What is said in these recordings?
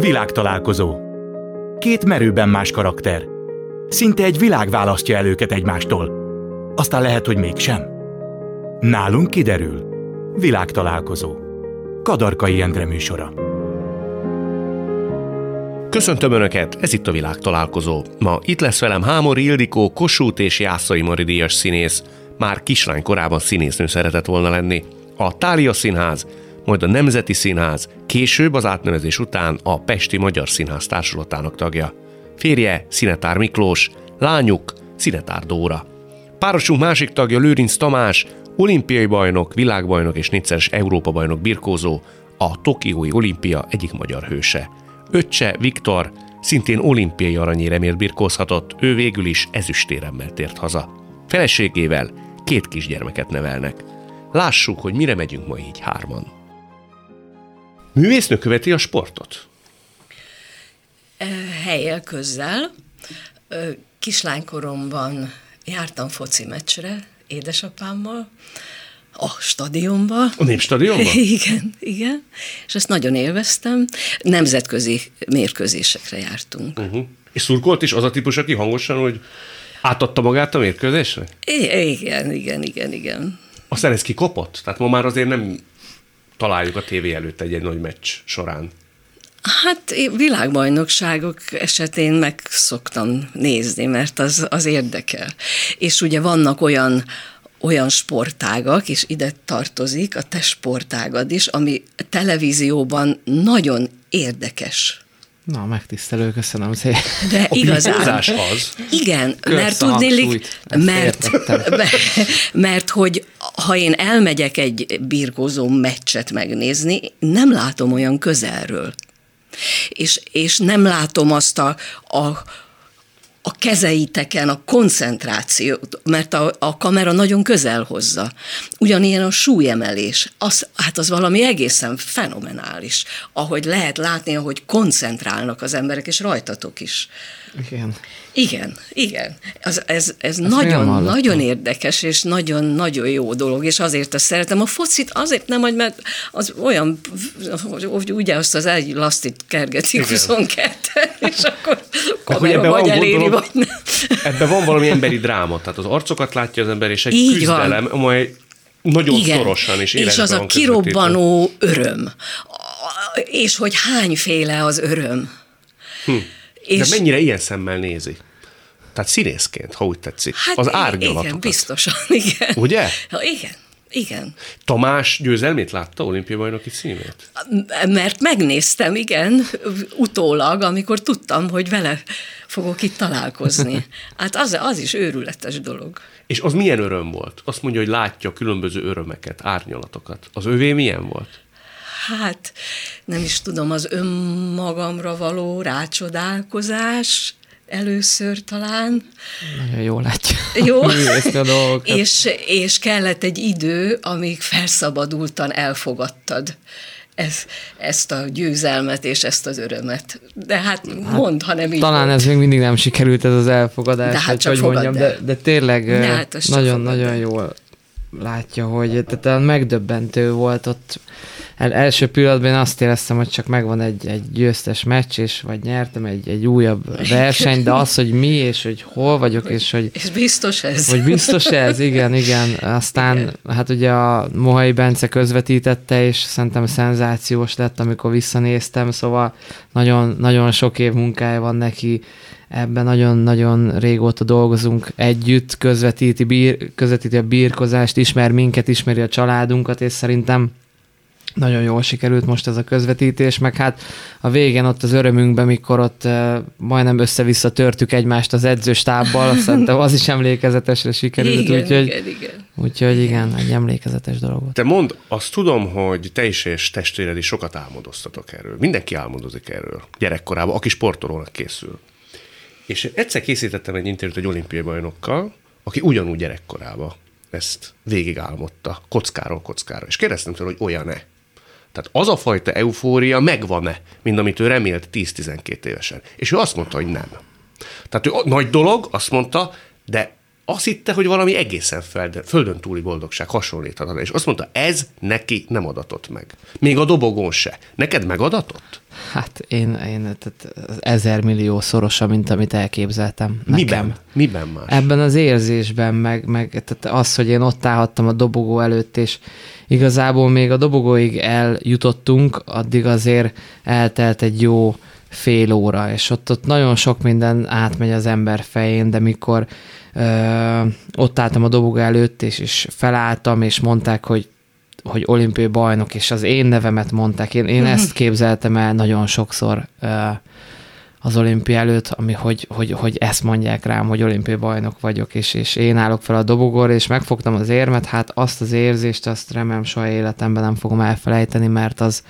Világtalálkozó. Két merőben más karakter. Szinte egy világ választja el őket egymástól. Aztán lehet, hogy mégsem. Nálunk kiderül. Világtalálkozó. Kadarkai Endre műsora. Köszöntöm Önöket, ez itt a világ találkozó. Ma itt lesz velem Hámor Ildikó, Kossuth és Jászai Mari színész. Már kislány korában színésznő szeretett volna lenni. A Tália Színház, majd a Nemzeti Színház, később az átnevezés után a Pesti Magyar Színház társulatának tagja. Férje Szinetár Miklós, lányuk Szinetár Dóra. Párosunk másik tagja Lőrinc Tamás, olimpiai bajnok, világbajnok és négyszeres Európa-bajnok birkózó, a Tokiói olimpia egyik magyar hőse. Öccse Viktor szintén olimpiai aranyéremért birkózhatott, ő végül is ezüstéremmel tért haza. Feleségével két kisgyermeket nevelnek. Lássuk, hogy mire megyünk ma így hárman. Művésznő követi a sportot? Helyel közel. Kislánykoromban jártam foci meccsre édesapámmal, a stadionba. A Népstadionba? Igen, igen. És ezt nagyon élveztem. Nemzetközi mérkőzésekre jártunk. Uh-huh. És szurkolt is az a típus, aki hangosan, hogy átadta magát a mérkőzésre? Igen, igen, igen, igen. Aztán ez kikopott? Tehát ma már azért nem találjuk a tévé előtt egy-egy nagy meccs során. Hát világbajnokságok esetén meg szoktam nézni, mert az, az érdekel. És ugye vannak olyan olyan sportágak, és ide tartozik a te sportágad is, ami televízióban nagyon érdekes. Na, megtisztelő, köszönöm szépen. De A igazán. az? Igen, Kösz mert tudnélik, mert, mert, mert hogy ha én elmegyek egy birkózó meccset megnézni, nem látom olyan közelről. És, és nem látom azt a, a, a kezeiteken a koncentrációt, mert a, a kamera nagyon közel hozza. Ugyanilyen a súlyemelés, az, hát az valami egészen fenomenális, ahogy lehet látni, ahogy koncentrálnak az emberek, és rajtatok is. Igen. Igen, igen. Az, ez ez nagyon, nagyon érdekes, és nagyon-nagyon jó dolog, és azért azt szeretem. A focit azért nem, hogy mert az olyan, hogy ugye azt az egy lasztit kergetik 22 és akkor hogy kamera vagy van, eléri, gondolom, vagy nem. Ebben van valami emberi dráma, tehát az arcokat látja az ember, és egy Így van. küzdelem, amely nagyon szorosan és és az a van közvetítve. kirobbanó öröm. A- És hogy hányféle az öröm. Hm. És De mennyire ilyen szemmel nézi? Tehát színészként, ha úgy tetszik. hát az árnyalatokat. Igen, biztosan, igen. Ugye? Ha, igen, igen. Tamás győzelmét látta, olimpiai bajnoki címét? Mert megnéztem, igen, utólag, amikor tudtam, hogy vele fogok itt találkozni. Hát az, az is őrületes dolog. És az milyen öröm volt? Azt mondja, hogy látja különböző örömeket, árnyalatokat. Az övé milyen volt? Hát nem is tudom, az önmagamra való rácsodálkozás először talán. Nagyon jól látja. Jó. A dolgokat. és, és kellett egy idő, amíg felszabadultan elfogadtad ez, ezt a győzelmet és ezt az örömet. De hát mondd, ha nem így Talán volt. ez még mindig nem sikerült ez az elfogadás, De hát csak hogy mondjam, el. de, de tényleg hát nagyon-nagyon fogadd el. jól látja, hogy tehát megdöbbentő volt ott. El, első pillanatban én azt éreztem, hogy csak megvan egy, egy győztes meccs, és vagy nyertem egy, egy újabb verseny, de az, hogy mi, és hogy hol vagyok, és hogy És biztos ez? hogy biztos ez, igen, igen. Aztán igen. hát ugye a Mohai Bence közvetítette, és szerintem szenzációs lett, amikor visszanéztem, szóval nagyon, nagyon sok év munkája van neki, ebben nagyon-nagyon régóta dolgozunk együtt, közvetíti, bír, közvetíti a birkozást, ismer minket, ismeri a családunkat, és szerintem nagyon jól sikerült most ez a közvetítés, meg hát a végén ott az örömünkben, mikor ott majdnem össze-vissza törtük egymást az edzőstábbal, szerintem az is emlékezetesre sikerült, igen, úgyhogy, igen, igen. úgyhogy igen, egy emlékezetes dolog volt. Te mond, azt tudom, hogy te is és testvéred is sokat álmodoztatok erről. Mindenki álmodozik erről gyerekkorában, aki sportolónak készül. És egyszer készítettem egy interjút egy olimpiai bajnokkal, aki ugyanúgy gyerekkorában ezt végig álmodta, kockáról kockára. És kérdeztem tőle, hogy olyan-e. Tehát az a fajta eufória megvan-e, mint amit ő remélt 10-12 évesen. És ő azt mondta, hogy nem. Tehát ő nagy dolog, azt mondta, de azt hitte, hogy valami egészen földön, földön túli boldogság hasonlíthatatlan, és azt mondta, ez neki nem adatott meg. Még a dobogón se. Neked megadatott? Hát én, én tehát ezer millió szorosa, mint amit elképzeltem. Nekem. Miben? Miben más? Ebben az érzésben, meg, meg tehát az, hogy én ott állhattam a dobogó előtt, és igazából még a dobogóig eljutottunk, addig azért eltelt egy jó fél óra, és ott, ott nagyon sok minden átmegy az ember fején, de mikor ö, ott álltam a dobogó előtt, és, és felálltam, és mondták, hogy hogy olimpiai bajnok, és az én nevemet mondták. Én, én mm-hmm. ezt képzeltem el nagyon sokszor ö, az olimpia előtt, ami hogy, hogy, hogy ezt mondják rám, hogy olimpiai bajnok vagyok, és, és én állok fel a dobogóra, és megfogtam az érmet, hát azt az érzést, azt remélem soha életemben nem fogom elfelejteni, mert az,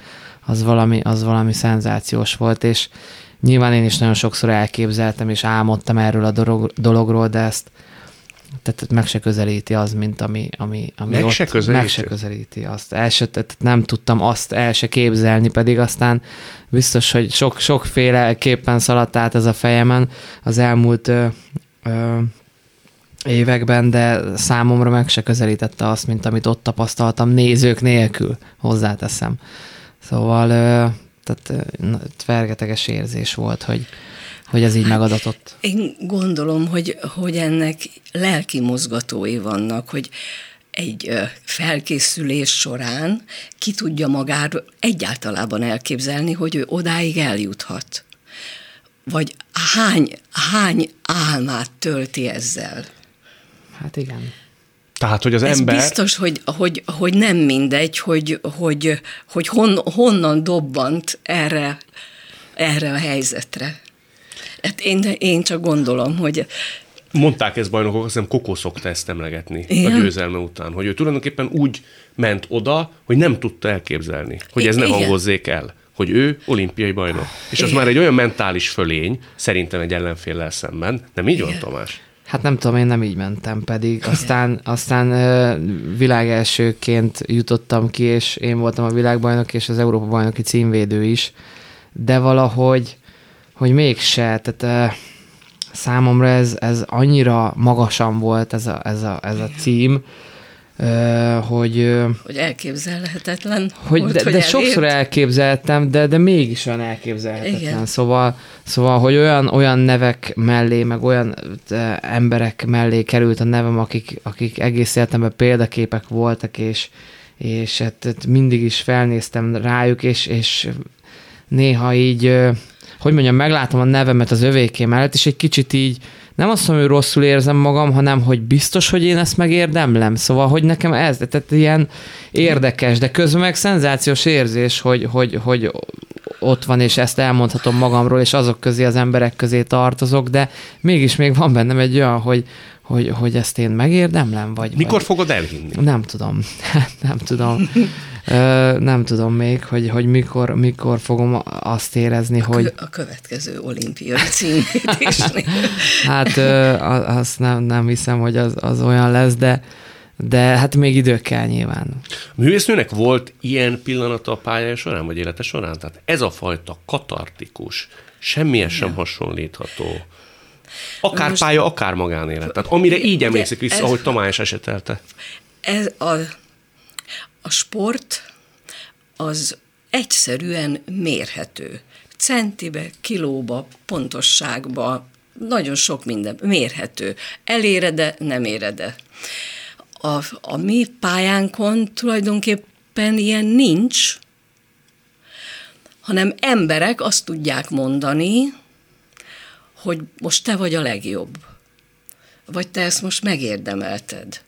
az, valami, az valami szenzációs volt, és nyilván én is nagyon sokszor elképzeltem, és álmodtam erről a dolog, dologról, de ezt tehát meg se közelíti az, mint ami, ami, ami meg ott, se közelíti? Meg se közelíti azt. El se, tehát nem tudtam azt el se képzelni, pedig aztán biztos, hogy sok, sokféle képpen szaladt át ez a fejemen az elmúlt ö, ö, években, de számomra meg se közelítette azt, mint amit ott tapasztaltam nézők nélkül, hozzáteszem. Szóval tehát vergeteges érzés volt, hogy, hogy ez így megadatott? Én gondolom, hogy, hogy ennek lelki mozgatói vannak, hogy egy felkészülés során ki tudja magáról egyáltalában elképzelni, hogy ő odáig eljuthat. Vagy hány, hány álmát tölti ezzel. Hát igen. Tehát, hogy az Ez ember... biztos, hogy, hogy, hogy nem mindegy, hogy, hogy, hogy hon, honnan dobbant erre, erre a helyzetre. Hát én, én csak gondolom, hogy Mondták ezt bajnokok, azt hiszem Kokó szokta ezt emlegetni Igen? a győzelme után, hogy ő tulajdonképpen úgy ment oda, hogy nem tudta elképzelni, hogy ez ne Igen. hangozzék el, hogy ő olimpiai bajnok. És az Igen. már egy olyan mentális fölény, szerintem egy ellenféllel szemben. Nem így Igen. van, Tamás? Hát nem tudom, én nem így mentem, pedig aztán, aztán világelsőként jutottam ki, és én voltam a világbajnok és az Európa bajnoki címvédő is, de valahogy hogy mégse, tehát számomra ez, ez annyira magasan volt ez a, ez a, ez a cím, hogy... Hogy elképzelhetetlen hogy volt, de, hogy de sokszor elképzeltem, de, de mégis olyan elképzelhetetlen. Igen. Szóval, szóval, hogy olyan, olyan nevek mellé, meg olyan emberek mellé került a nevem, akik, akik egész életemben példaképek voltak, és, és hát, hát mindig is felnéztem rájuk, és, és néha így hogy mondjam, meglátom a nevemet az övéké mellett, és egy kicsit így nem azt mondom, hogy rosszul érzem magam, hanem hogy biztos, hogy én ezt megérdemlem. Szóval, hogy nekem ez, tehát ilyen érdekes, de közben meg szenzációs érzés, hogy, hogy, hogy ott van, és ezt elmondhatom magamról, és azok közé, az emberek közé tartozok, de mégis még van bennem egy olyan, hogy, hogy, hogy ezt én megérdemlem, vagy... Mikor vagy... fogod elhinni? Nem tudom. nem tudom. Nem tudom még, hogy, hogy mikor, mikor fogom azt érezni, a hogy... A következő olimpiai címvédésnél. hát azt nem, nem hiszem, hogy az, az olyan lesz, de, de hát még idő kell nyilván. A művésznőnek volt ilyen pillanata a pályája során, vagy élete során? Tehát ez a fajta katartikus, semmilyen sem hasonlítható. Akár Most, pálya, akár magánélet. Tehát amire így emlékszik vissza, ez, ahogy Tamás esetelte. Ez a, a sport az egyszerűen mérhető. Centibe, kilóba, pontosságba, nagyon sok minden mérhető. Elérede, nem érede. A, a mi pályánkon tulajdonképpen ilyen nincs, hanem emberek azt tudják mondani, hogy most te vagy a legjobb. Vagy te ezt most megérdemelted.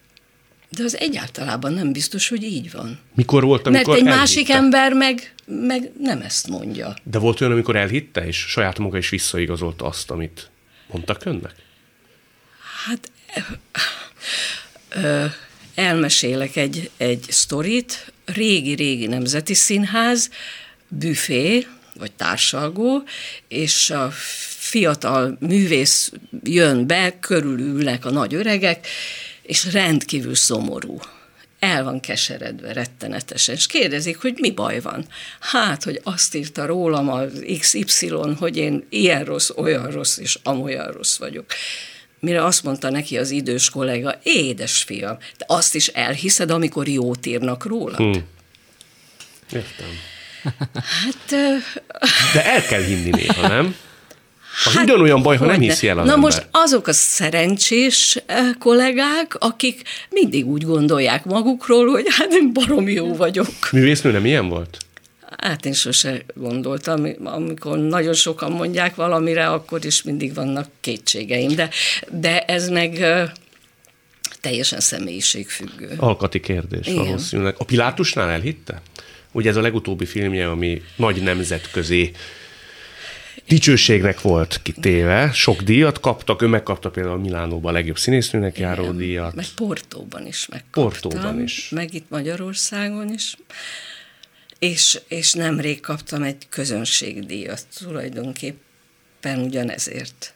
De az egyáltalában nem biztos, hogy így van. Mikor volt, amikor Mert egy elhitte? másik ember meg, meg nem ezt mondja. De volt olyan, amikor elhitte, és saját maga is visszaigazolta azt, amit mondtak önnek? Hát ö, elmesélek egy, egy sztorit. Régi-régi nemzeti színház, büfé, vagy társalgó, és a fiatal művész jön be, körülülnek a nagy öregek, és rendkívül szomorú. El van keseredve rettenetesen, és kérdezik, hogy mi baj van. Hát, hogy azt írta rólam az XY, hogy én ilyen rossz, olyan rossz, és amolyan rossz vagyok. mire azt mondta neki az idős kollega, édes fiam, te azt is elhiszed, amikor jót írnak róla? Hmm. Értem. Hát... De el kell hinni néha, nem? Az hát, ugyanolyan baj, ha nem hiszi el az Na ember. most azok a szerencsés kollégák, akik mindig úgy gondolják magukról, hogy hát én barom jó vagyok. Művésznő nem ilyen volt? Hát én sose gondoltam, amikor nagyon sokan mondják valamire, akkor is mindig vannak kétségeim, de, de ez meg teljesen személyiségfüggő. Alkati kérdés Igen. valószínűleg. A Pilátusnál elhitte? Ugye ez a legutóbbi filmje, ami nagy nemzetközi dicsőségnek volt kitéve, sok díjat kaptak, ő megkapta például Milánóban a legjobb színésznőnek járó Igen, díjat. Meg Portóban is megkaptam. Portóban is. Meg itt Magyarországon is. És, és nemrég kaptam egy közönségdíjat tulajdonképpen ugyanezért.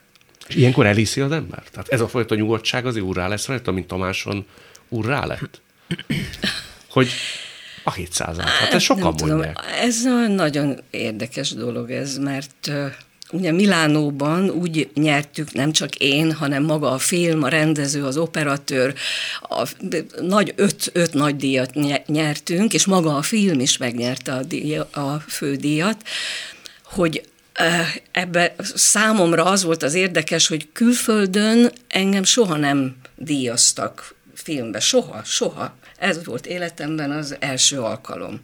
És ilyenkor elhiszi az ember? Tehát ez a fajta nyugodtság az úrrá lesz rajta, mint Tamáson úrrá lett? Hogy a 700 Hát ez sokan Nem mondják. Tudom, ez nagyon érdekes dolog ez, mert ugye Milánóban úgy nyertük, nem csak én, hanem maga a film, a rendező, az operatőr, a, nagy, öt, öt nagy díjat nyertünk, és maga a film is megnyerte a, díj, a fődíjat, hogy ebbe számomra az volt az érdekes, hogy külföldön engem soha nem díjaztak filmbe, soha, soha. Ez volt életemben az első alkalom.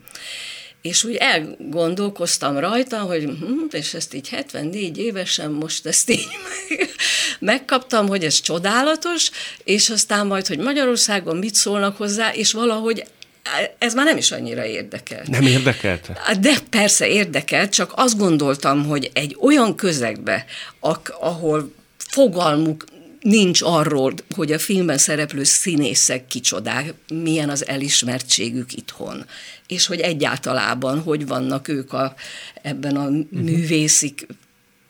És úgy elgondolkoztam rajta, hogy hm, és ezt így 74 évesen most ezt így megkaptam, hogy ez csodálatos, és aztán majd, hogy Magyarországon mit szólnak hozzá, és valahogy ez már nem is annyira érdekel. Nem érdekelte? De persze érdekelt, csak azt gondoltam, hogy egy olyan közegbe, ahol fogalmuk nincs arról, hogy a filmben szereplő színészek kicsodák, milyen az elismertségük itthon, és hogy egyáltalában hogy vannak ők a, ebben a uh-huh. művészi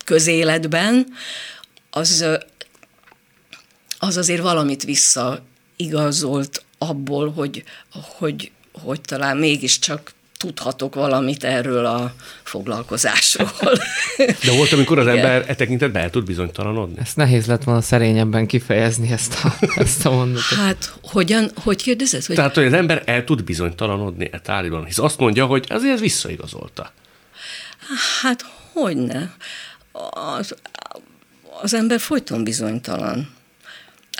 közéletben, az, az azért valamit visszaigazolt abból, hogy, hogy, hogy talán mégiscsak tudhatok valamit erről a foglalkozásról. De volt, amikor az ember e tekintetben el tud bizonytalanodni? Ezt nehéz lett volna szerényebben kifejezni ezt a, ezt a mondatot. Hát, hogyan, hogy kérdezed? Hogy... Tehát, hogy az ember el tud bizonytalanodni e tárgyban, hisz azt mondja, hogy azért ez visszaigazolta. Hát, hogy ne? Az, az ember folyton bizonytalan.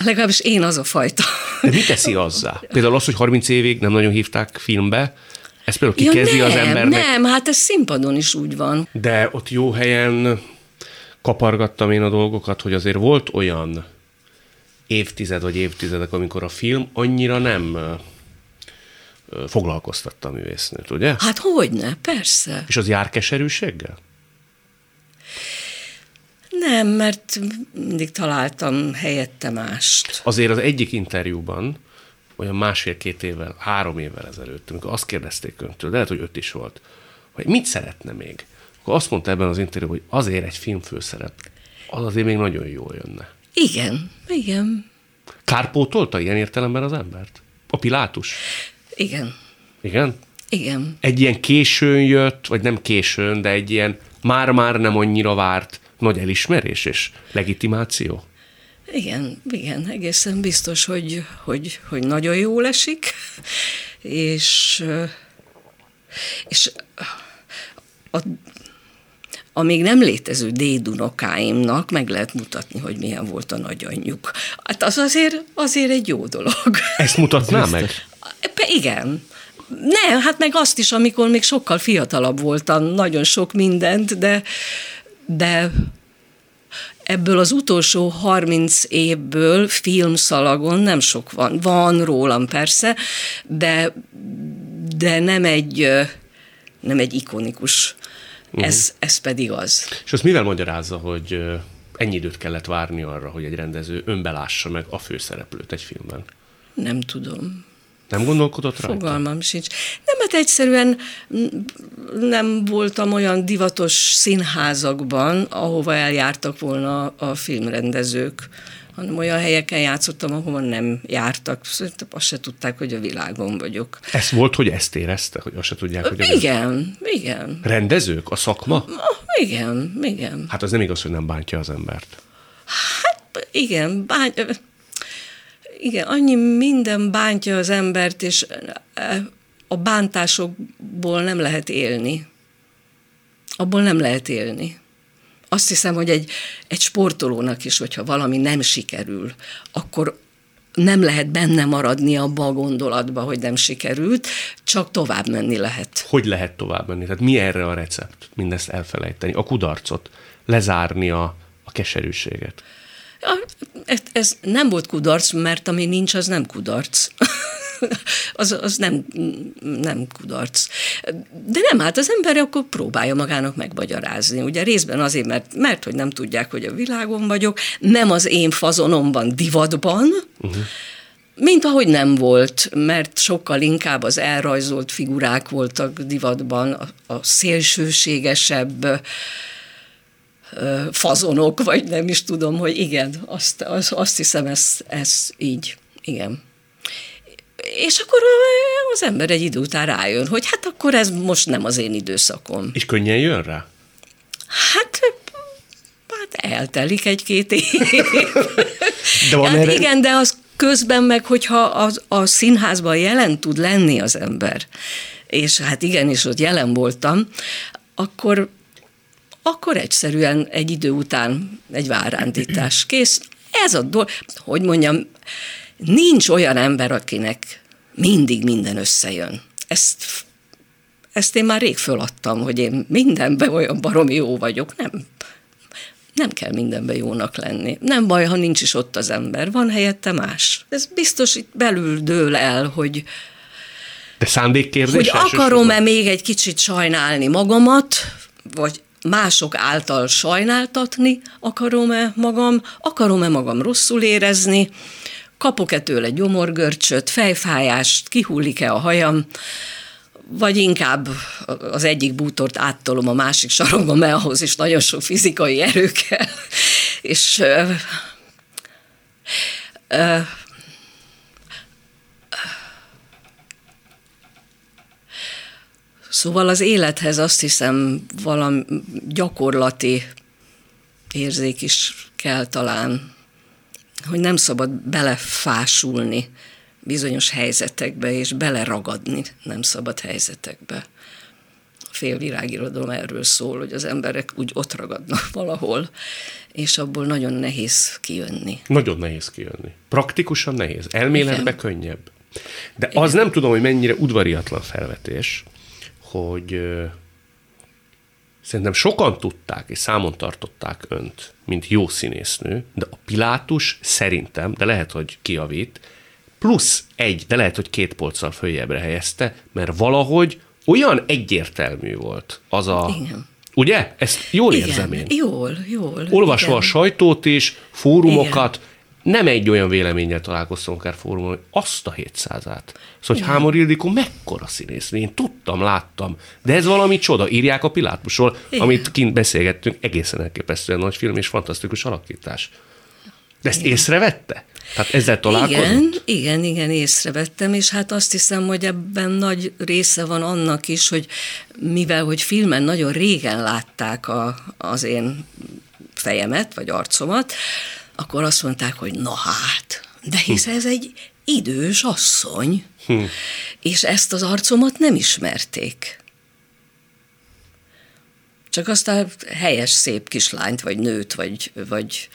Legalábbis én az a fajta. De mi teszi azzá? Például az, hogy 30 évig nem nagyon hívták filmbe, ez például kikezdi ja, nem, az embernek. Nem, hát ez színpadon is úgy van. De ott jó helyen kapargattam én a dolgokat, hogy azért volt olyan évtized vagy évtizedek, amikor a film annyira nem foglalkoztatta a művésznőt, ugye? Hát hogyne, persze. És az jár keserűséggel? Nem, mert mindig találtam helyette mást. Azért az egyik interjúban olyan másfél-két évvel, három évvel ezelőtt, amikor azt kérdezték öntől, de lehet, hogy öt is volt, hogy mit szeretne még, akkor azt mondta ebben az interjúban, hogy azért egy filmfőszerep, az azért még nagyon jól jönne. Igen, igen. Kárpótolta ilyen értelemben az embert? A Pilátus? Igen. Igen? Igen. Egy ilyen későn jött, vagy nem későn, de egy ilyen már-már nem annyira várt nagy elismerés és legitimáció? Igen, igen, egészen biztos, hogy, hogy, hogy nagyon jól esik, és, és a, a még nem létező dédunokáimnak meg lehet mutatni, hogy milyen volt a nagyanyjuk. Hát az azért, azért egy jó dolog. Ezt mutatná meg? Igen. Nem, hát meg azt is, amikor még sokkal fiatalabb voltam, nagyon sok mindent, de, de ebből az utolsó 30 évből filmszalagon nem sok van. Van rólam persze, de, de nem egy, nem egy ikonikus. Uh-huh. Ez, ez pedig az. És azt mivel magyarázza, hogy ennyi időt kellett várni arra, hogy egy rendező önbelássa meg a főszereplőt egy filmben? Nem tudom. Nem gondolkodott rá? Fogalmam sincs. Nem, hát egyszerűen nem voltam olyan divatos színházakban, ahova eljártak volna a filmrendezők, hanem olyan helyeken játszottam, ahova nem jártak. Szerintem azt se tudták, hogy a világon vagyok. Ez volt, hogy ezt érezte, hogy azt se tudják, hogy Igen, igen. Rendezők? A szakma? Igen, igen. Hát az nem igaz, hogy nem bántja az embert. Hát igen, bány, igen, annyi minden bántja az embert, és a bántásokból nem lehet élni. Abból nem lehet élni. Azt hiszem, hogy egy, egy sportolónak is, hogyha valami nem sikerül, akkor nem lehet benne maradni abba a gondolatba, hogy nem sikerült, csak tovább menni lehet. Hogy lehet tovább menni? Tehát mi erre a recept? Mindezt elfelejteni, a kudarcot, lezárni a, a keserűséget. Ez, ez nem volt kudarc, mert ami nincs, az nem kudarc. az, az nem, nem kudarc. De nem, hát az ember akkor próbálja magának megmagyarázni. Ugye részben azért, mert, mert hogy nem tudják, hogy a világon vagyok, nem az én fazonomban, divatban, uh-huh. mint ahogy nem volt, mert sokkal inkább az elrajzolt figurák voltak divatban, a, a szélsőségesebb fazonok, vagy nem is tudom, hogy igen, azt, azt, azt hiszem, ez, ez így, igen. És akkor az ember egy idő után rájön, hogy hát akkor ez most nem az én időszakom. És könnyen jön rá? Hát hát eltelik egy-két év. De van hát erre... igen, de az közben meg, hogyha az, a színházban jelen tud lenni az ember, és hát igenis ott jelen voltam, akkor akkor egyszerűen egy idő után egy várándítás kész. Ez a dolog, hogy mondjam, nincs olyan ember, akinek mindig minden összejön. Ezt, ezt én már rég föladtam, hogy én mindenben olyan baromi jó vagyok. Nem, nem kell mindenben jónak lenni. Nem baj, ha nincs is ott az ember, van helyette más. Ez biztos itt belül dől el, hogy, de szándékkérdés? Hogy akarom-e még egy kicsit sajnálni magamat, vagy mások által sajnáltatni akarom-e magam, akarom-e magam rosszul érezni, kapok-e tőle gyomorgörcsöt, fejfájást, kihullik-e a hajam, vagy inkább az egyik bútort áttolom a másik sarokba, mert ahhoz is nagyon sok fizikai erő kell. És ö, ö, Szóval az élethez azt hiszem valami gyakorlati érzék is kell talán, hogy nem szabad belefásulni bizonyos helyzetekbe, és beleragadni nem szabad helyzetekbe. A félvilágirodalom erről szól, hogy az emberek úgy ott ragadnak valahol, és abból nagyon nehéz kijönni. Nagyon nehéz kijönni. Praktikusan nehéz. Elméletben könnyebb. De az Igen. nem tudom, hogy mennyire udvariatlan felvetés, hogy szerintem sokan tudták és számon tartották önt, mint jó színésznő, de a Pilátus szerintem, de lehet, hogy kiavít, plusz egy, de lehet, hogy két polccal följebbre helyezte, mert valahogy olyan egyértelmű volt az a... Igen. Ugye? Ezt jól igen, érzem én. Jól, jól. Olvasva igen. a sajtót is, fórumokat, igen nem egy olyan véleménnyel találkoztam akár fórumon, hogy azt a 700-át. Szóval, hogy Hámor Ildikó mekkora színész, én tudtam, láttam, de ez valami csoda, írják a Pilátusról, Igen. amit kint beszélgettünk, egészen elképesztően nagy film és fantasztikus alakítás. De ezt Igen. észrevette? Tehát ezzel találkozott? Igen, igen, igen, észrevettem, és hát azt hiszem, hogy ebben nagy része van annak is, hogy mivel, hogy filmen nagyon régen látták a, az én fejemet, vagy arcomat, akkor azt mondták, hogy na hát, de hisz hm. ez egy idős asszony, hm. és ezt az arcomat nem ismerték. Csak azt a helyes, szép kislányt, vagy nőt, vagy, vagy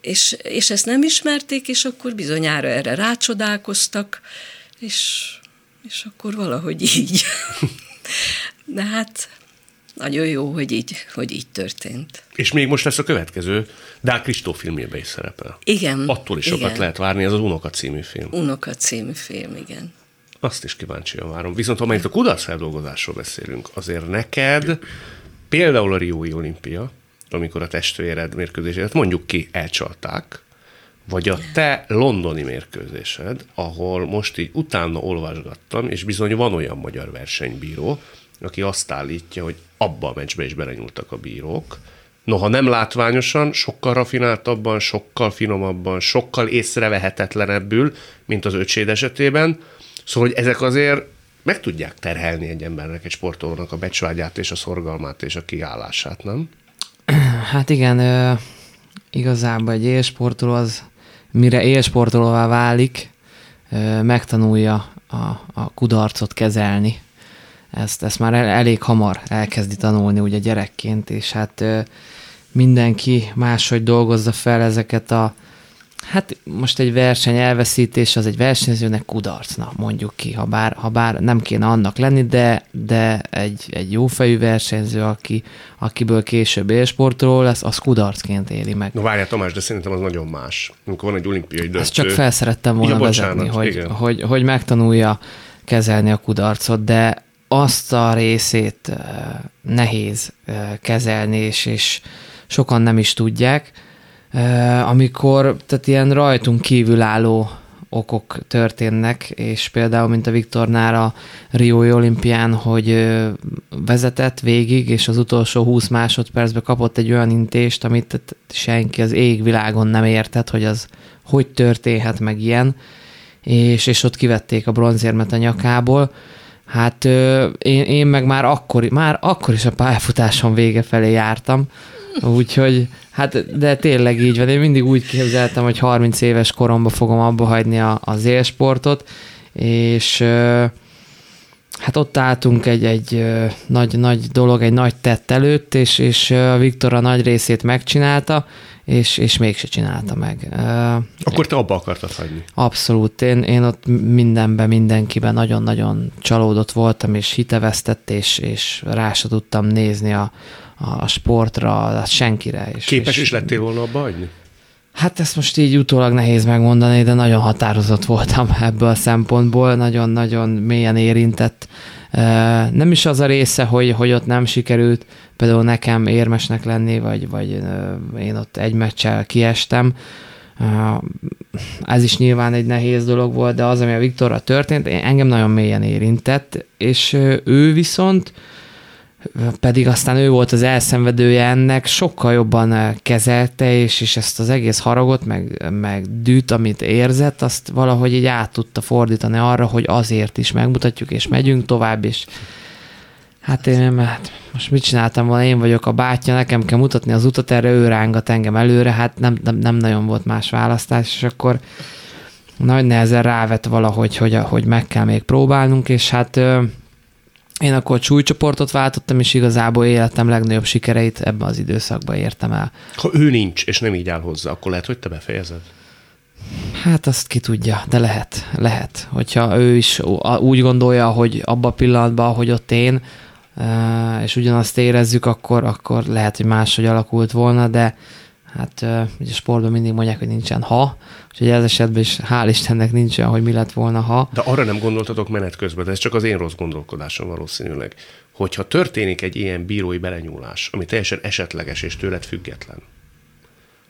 és, és ezt nem ismerték, és akkor bizonyára erre rácsodálkoztak, és, és akkor valahogy így. De hát nagyon jó, hogy így, hogy így történt. És még most lesz a következő, Dál Kristó filmjében is szerepel. Igen. Attól is sokat igen. lehet várni, ez az Unoka című film. Unoka című film, igen. Azt is kíváncsian várom. Viszont itt a kudarc feldolgozásról beszélünk, azért neked például a Riói olimpia, amikor a testvéred mérkőzését mondjuk ki, elcsalták, vagy a te londoni mérkőzésed, ahol most így utána olvasgattam, és bizony van olyan magyar versenybíró, aki azt állítja, hogy abba a meccsbe is belenyúltak a bírók. Noha nem látványosan, sokkal rafináltabban, sokkal finomabban, sokkal észrevehetetlenebbül, mint az öcséd esetében. Szóval, hogy ezek azért meg tudják terhelni egy embernek, egy sportolónak a becsvágyát és a szorgalmát és a kiállását, nem? Hát igen, igazából egy élsportoló az, mire élsportolóvá válik, megtanulja a, a kudarcot kezelni. Ezt, ezt már el, elég hamar elkezdi tanulni ugye gyerekként, és hát mindenki máshogy dolgozza fel ezeket a Hát most egy verseny elveszítés az egy versenyzőnek kudarcna, mondjuk ki, ha bár, ha bár nem kéne annak lenni, de, de egy, egy jófejű versenyző, aki, akiből később élsportoló lesz, az kudarcként éli meg. No várjál Tamás, de szerintem az nagyon más. Amikor van egy olimpiai döntő. Ezt csak felszerettem volna ja, vezetni, hogy, hogy, hogy, hogy megtanulja kezelni a kudarcot, de azt a részét nehéz kezelni, és, és sokan nem is tudják, amikor tehát ilyen rajtunk kívülálló okok történnek, és például, mint a Viktornál a Riói olimpián, hogy vezetett végig, és az utolsó 20 másodpercben kapott egy olyan intést, amit senki az égvilágon nem értett, hogy az hogy történhet meg ilyen, és, és ott kivették a bronzérmet a nyakából. Hát én, én meg már akkor, már akkor is a pályafutáson vége felé jártam, úgyhogy Hát, de tényleg így van. Én mindig úgy képzeltem, hogy 30 éves koromban fogom abba hagyni a, az élsportot, és hát ott álltunk egy, egy nagy, nagy dolog, egy nagy tett előtt, és, és a Viktor a nagy részét megcsinálta, és, és mégse csinálta meg. Akkor te abba akartad hagyni? Abszolút. Én, én ott mindenben, mindenkiben nagyon-nagyon csalódott voltam, és hitevesztett, és, és rá se tudtam nézni a, a sportra, senkire. És, Képes és, is lettél volna abba hagyni? Hát ezt most így utólag nehéz megmondani, de nagyon határozott voltam ebből a szempontból, nagyon-nagyon mélyen érintett. Nem is az a része, hogy, hogy ott nem sikerült például nekem érmesnek lenni, vagy, vagy én ott egy meccsel kiestem. Ez is nyilván egy nehéz dolog volt, de az, ami a Viktorra történt, engem nagyon mélyen érintett, és ő viszont pedig aztán ő volt az elszenvedője ennek, sokkal jobban eh, kezelte, és, és ezt az egész haragot, meg, meg dűt, amit érzett, azt valahogy így át tudta fordítani arra, hogy azért is megmutatjuk, és megyünk tovább, és hát én hát most mit csináltam volna, én vagyok a bátyja, nekem kell mutatni az utat, erre ő rángat engem előre, hát nem, nem, nem nagyon volt más választás, és akkor nagy nehezen rávett valahogy, hogy, hogy meg kell még próbálnunk, és hát én akkor csúlycsoportot váltottam, és igazából életem legnagyobb sikereit ebben az időszakban értem el. Ha ő nincs, és nem így áll hozzá, akkor lehet, hogy te befejezed? Hát azt ki tudja, de lehet, lehet. Hogyha ő is úgy gondolja, hogy abba a pillanatban, hogy ott én, és ugyanazt érezzük, akkor, akkor lehet, hogy máshogy alakult volna, de hát ugye sportban mindig mondják, hogy nincsen ha, úgyhogy ez esetben is hál' Istennek nincsen, hogy mi lett volna ha. De arra nem gondoltatok menet közben, de ez csak az én rossz gondolkodásom valószínűleg, hogyha történik egy ilyen bírói belenyúlás, ami teljesen esetleges és tőled független,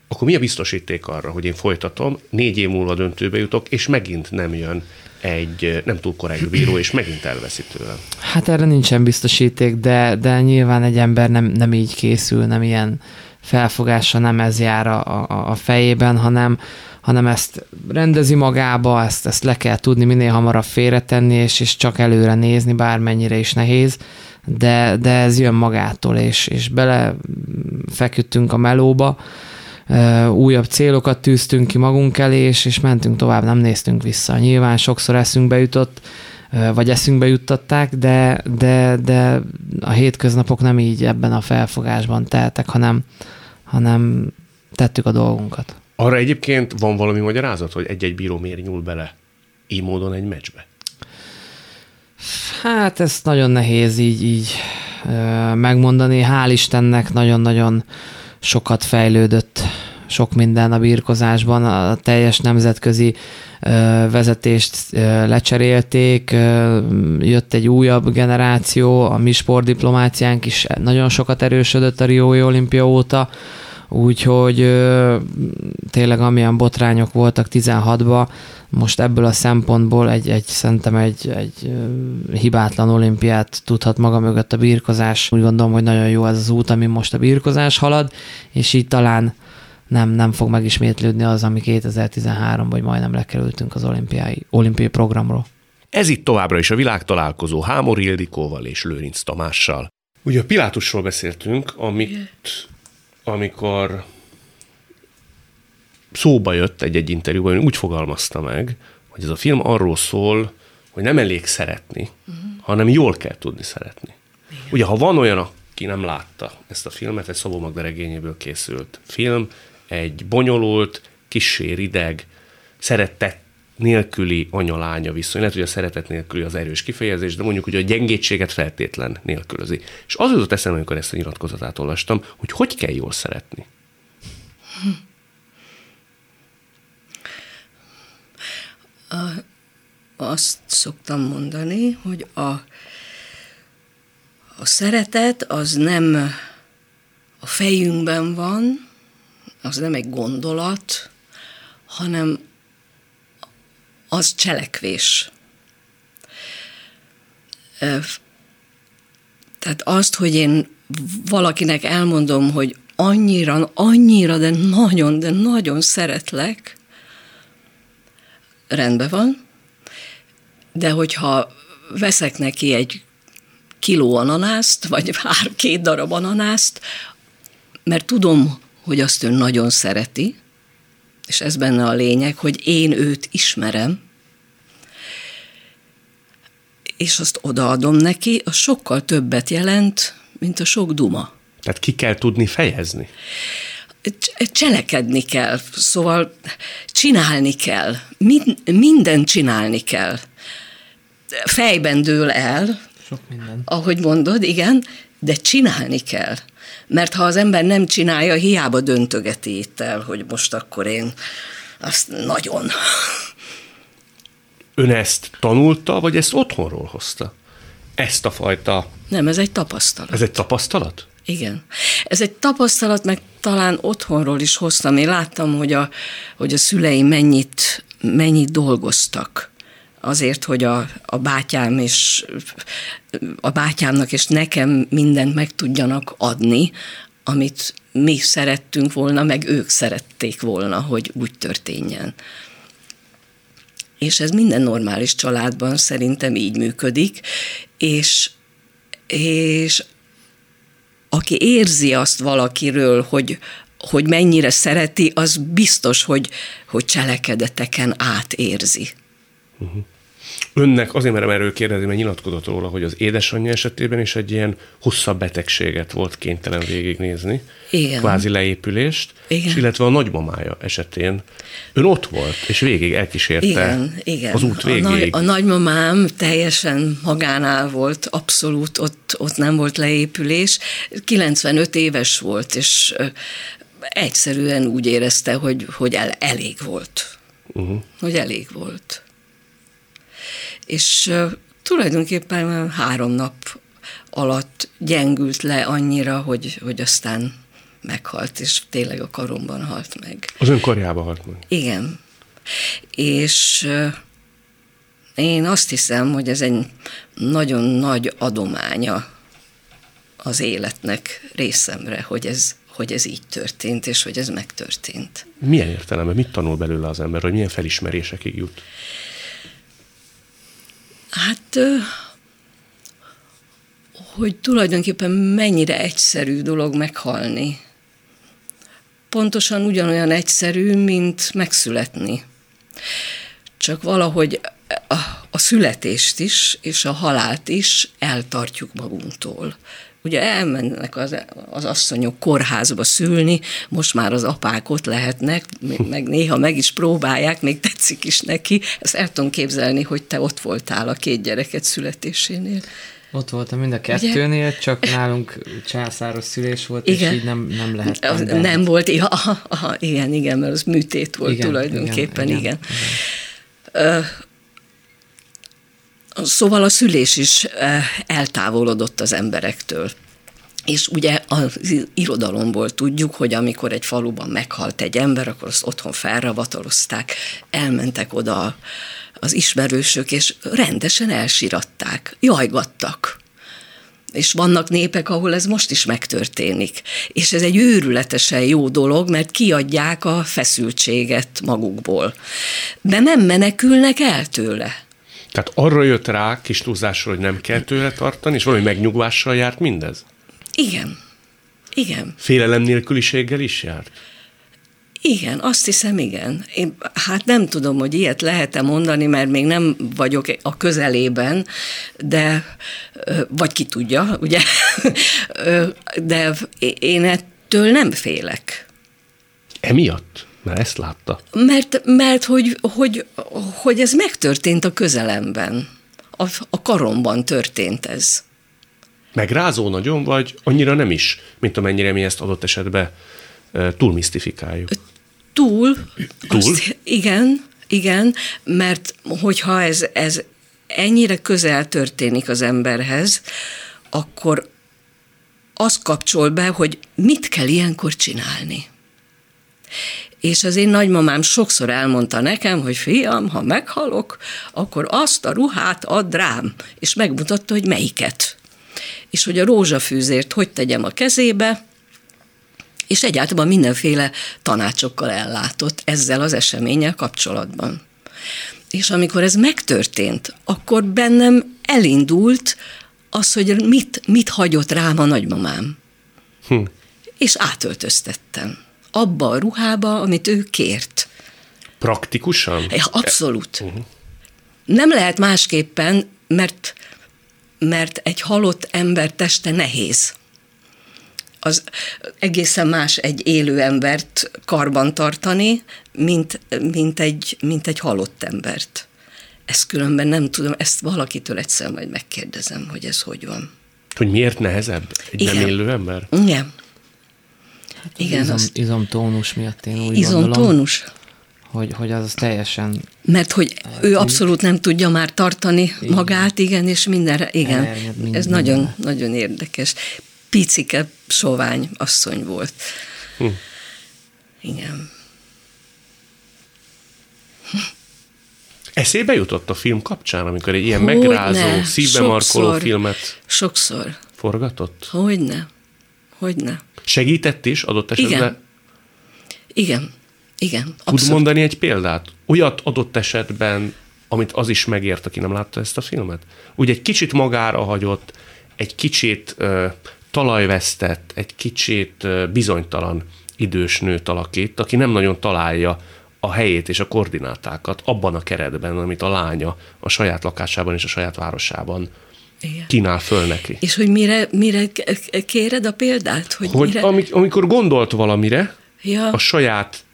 akkor mi a biztosíték arra, hogy én folytatom, négy év múlva döntőbe jutok, és megint nem jön egy nem túl korrekt bíró, és megint elveszi tőlem? Hát erre nincsen biztosíték, de, de nyilván egy ember nem, nem így készül, nem ilyen felfogása nem ez jár a, a, a fejében, hanem, hanem ezt rendezi magába, ezt, ezt le kell tudni minél hamarabb félretenni, és, és csak előre nézni, bármennyire is nehéz, de, de ez jön magától, és, és bele feküdtünk a melóba, újabb célokat tűztünk ki magunk elé, és, és mentünk tovább, nem néztünk vissza. Nyilván sokszor eszünkbe jutott, vagy eszünkbe juttatták, de, de, de a hétköznapok nem így ebben a felfogásban teltek, hanem, hanem tettük a dolgunkat. Arra egyébként van valami magyarázat, hogy egy-egy bíró miért nyúl bele így módon egy meccsbe? Hát ezt nagyon nehéz így, így megmondani. Hál' Istennek nagyon-nagyon sokat fejlődött sok minden a birkozásban, a teljes nemzetközi vezetést lecserélték, jött egy újabb generáció, a mi sportdiplomáciánk is nagyon sokat erősödött a Riói olimpia óta, úgyhogy tényleg amilyen botrányok voltak 16-ban, most ebből a szempontból egy, egy szerintem egy, egy hibátlan olimpiát tudhat maga mögött a birkozás. Úgy gondolom, hogy nagyon jó ez az út, ami most a birkozás halad, és így talán nem, nem fog megismétlődni az, ami 2013 vagy majdnem lekerültünk az olimpiai, olimpiai programról. Ez itt továbbra is a világtalálkozó Hámor Ildikóval és Lőrinc Tamással. Ugye a Pilátusról beszéltünk, amit, amikor szóba jött egy-egy interjúban, úgy fogalmazta meg, hogy ez a film arról szól, hogy nem elég szeretni, uh-huh. hanem jól kell tudni szeretni. Igen. Ugye, ha van olyan, aki nem látta ezt a filmet, egy Szabó Magda regényéből készült film, egy bonyolult, kissé rideg, szeretett nélküli anyalánya viszony. Lehet, hogy a szeretet nélküli az erős kifejezés, de mondjuk, hogy a gyengétséget feltétlen nélkülözi. És az jutott eszembe, amikor ezt a nyilatkozatát olvastam, hogy hogy kell jól szeretni. A, azt szoktam mondani, hogy a, a szeretet az nem a fejünkben van, az nem egy gondolat, hanem az cselekvés. Tehát azt, hogy én valakinek elmondom, hogy annyira, annyira, de nagyon, de nagyon szeretlek, rendben van, de hogyha veszek neki egy kiló ananászt, vagy már két darab ananászt, mert tudom, hogy azt ő nagyon szereti, és ez benne a lényeg, hogy én őt ismerem, és azt odaadom neki, az sokkal többet jelent, mint a sok duma. Tehát ki kell tudni fejezni? Cselekedni kell, szóval csinálni kell, Mind, mindent csinálni kell. Fejben dől el, Sok minden. ahogy mondod, igen, de csinálni kell. Mert ha az ember nem csinálja, hiába döntögeti itt el, hogy most akkor én azt nagyon. Ön ezt tanulta, vagy ezt otthonról hozta? Ezt a fajta... Nem, ez egy tapasztalat. Ez egy tapasztalat? Igen. Ez egy tapasztalat, meg talán otthonról is hoztam. Én láttam, hogy a, hogy a szüleim mennyit, mennyit dolgoztak azért, hogy a, a bátyám és a bátyámnak és nekem mindent meg tudjanak adni, amit mi szerettünk volna, meg ők szerették volna, hogy úgy történjen. És ez minden normális családban szerintem így működik, és, és aki érzi azt valakiről, hogy, hogy mennyire szereti, az biztos, hogy, hogy cselekedeteken átérzi. Uh-huh. Önnek azért merem erről kérdezni, mert nyilatkozott róla, hogy az édesanyja esetében is egy ilyen hosszabb betegséget volt kénytelen végignézni. Igen. Kvázi leépülést. Igen. És illetve a nagymamája esetén ön ott volt, és végig elkísérte igen, igen. az út végéig. A, nagy, a nagymamám teljesen magánál volt, abszolút ott, ott nem volt leépülés. 95 éves volt, és egyszerűen úgy érezte, hogy, hogy el, elég volt. Uh-huh. Hogy elég volt és tulajdonképpen három nap alatt gyengült le annyira, hogy, hogy aztán meghalt, és tényleg a karomban halt meg. Az ön karjába halt meg? Igen. És én azt hiszem, hogy ez egy nagyon nagy adománya az életnek részemre, hogy ez, hogy ez így történt, és hogy ez megtörtént. Milyen értelemben? Mit tanul belőle az ember, hogy milyen felismerésekig jut? Hát, hogy tulajdonképpen mennyire egyszerű dolog meghalni. Pontosan ugyanolyan egyszerű, mint megszületni. Csak valahogy a, születést is, és a halált is eltartjuk magunktól. Ugye elmennek az, az asszonyok kórházba szülni, most már az apák ott lehetnek, meg néha meg is próbálják, még tetszik is neki. Ezt el tudom képzelni, hogy te ott voltál a két gyereket születésénél. Ott voltam mind a kettőnél, Ugye? csak nálunk császáros szülés volt, igen. és így nem, nem lehet. Nem volt, aha, aha, igen, igen, mert az műtét volt igen, tulajdonképpen, igen. igen. igen. Szóval a szülés is eltávolodott az emberektől. És ugye az irodalomból tudjuk, hogy amikor egy faluban meghalt egy ember, akkor azt otthon felravatalozták, elmentek oda az ismerősök, és rendesen elsiratták, jajgattak. És vannak népek, ahol ez most is megtörténik. És ez egy őrületesen jó dolog, mert kiadják a feszültséget magukból. De nem menekülnek el tőle. Tehát arra jött rá kis túlzásra, hogy nem kell tőle tartani, és valami megnyugvással járt mindez? Igen. Igen. Félelem nélküliséggel is járt? Igen, azt hiszem, igen. Én, hát nem tudom, hogy ilyet lehet-e mondani, mert még nem vagyok a közelében, de, vagy ki tudja, ugye, de én ettől nem félek. Emiatt? Mert ezt látta. Mert, mert hogy, hogy, hogy ez megtörtént a közelemben. A, a karomban történt ez. Megrázó nagyon, vagy annyira nem is, mint amennyire mi ezt adott esetben túl misztifikáljuk? Túl. Túl? Azt, igen, igen, mert hogyha ez, ez ennyire közel történik az emberhez, akkor az kapcsol be, hogy mit kell ilyenkor csinálni. És az én nagymamám sokszor elmondta nekem, hogy fiam, ha meghalok, akkor azt a ruhát add rám, és megmutatta, hogy melyiket. És hogy a rózsafűzért hogy tegyem a kezébe, és egyáltalán mindenféle tanácsokkal ellátott ezzel az eseménnyel kapcsolatban. És amikor ez megtörtént, akkor bennem elindult az, hogy mit, mit hagyott rám a nagymamám. Hm. És átöltöztettem abba a ruhába, amit ő kért. Praktikusan? Ja, abszolút. Uh-huh. Nem lehet másképpen, mert, mert egy halott ember teste nehéz. Az egészen más egy élő embert karban tartani, mint, mint, egy, mint egy halott embert. Ezt különben nem tudom, ezt valakitől egyszer majd megkérdezem, hogy ez hogy van. Hogy miért nehezebb egy Igen. nem élő ember? Igen. Igen, izom, azt... izomtónus miatt én úgy izomtónus. gondolom. Hogy, hogy az teljesen... Mert hogy hát, ő abszolút nem tudja már tartani igen. magát, igen, és mindenre, igen. Elérnyed Ez nagyon, nagyon érdekes. Picike, sovány asszony volt. Hm. Igen. Eszébe jutott a film kapcsán, amikor egy ilyen Hogyne. megrázó, szívbe markoló filmet Sokszor. forgatott? Hogyne. Hogyne. Segített is adott esetben? Igen. Igen. Igen. Abszolút. Tud mondani egy példát? Olyat adott esetben, amit az is megért, aki nem látta ezt a filmet? Úgy egy kicsit magára hagyott, egy kicsit uh, talajvesztett, egy kicsit uh, bizonytalan idős nőt alakít, aki nem nagyon találja a helyét és a koordinátákat abban a keretben, amit a lánya a saját lakásában és a saját városában igen. kínál föl neki. És hogy mire, mire kéred a példát? Hogy, hogy mire... amikor gondolt valamire, ja. a saját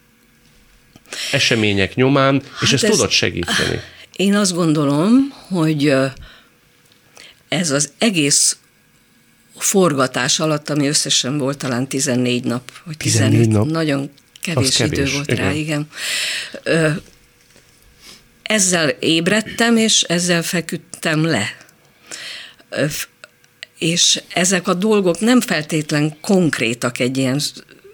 események nyomán, hát és ezt ez, tudod segíteni. Én azt gondolom, hogy ez az egész forgatás alatt, ami összesen volt talán 14 nap, vagy 14 14 nap? nagyon kevés, kevés idő volt igen. rá, igen. Ezzel ébredtem, és ezzel feküdtem le és ezek a dolgok nem feltétlen konkrétak egy ilyen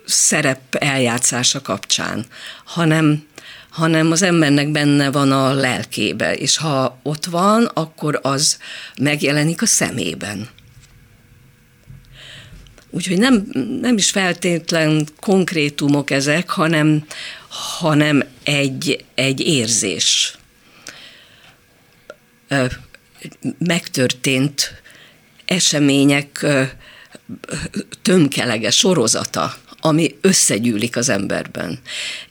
szerep eljátszása kapcsán, hanem, hanem az embernek benne van a lelkébe, és ha ott van, akkor az megjelenik a szemében. Úgyhogy nem, nem is feltétlen konkrétumok ezek, hanem, hanem egy, egy érzés megtörtént események tömkelege, sorozata, ami összegyűlik az emberben.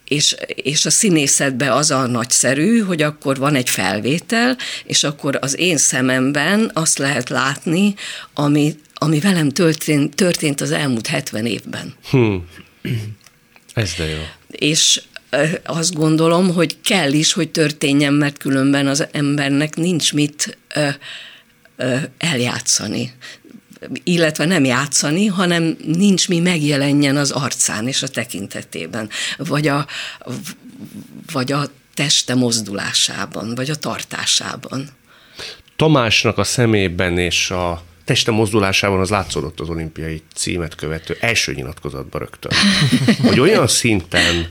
És, és a színészetben az a nagyszerű, hogy akkor van egy felvétel, és akkor az én szememben azt lehet látni, ami, ami velem történt, történt az elmúlt 70 évben. Hmm. Ez de jó. És azt gondolom, hogy kell is, hogy történjen, mert különben az embernek nincs mit eljátszani illetve nem játszani, hanem nincs mi megjelenjen az arcán és a tekintetében, vagy a, vagy a teste mozdulásában, vagy a tartásában. Tamásnak a szemében és a teste mozdulásában az látszódott az olimpiai címet követő első nyilatkozatban rögtön. Hogy olyan szinten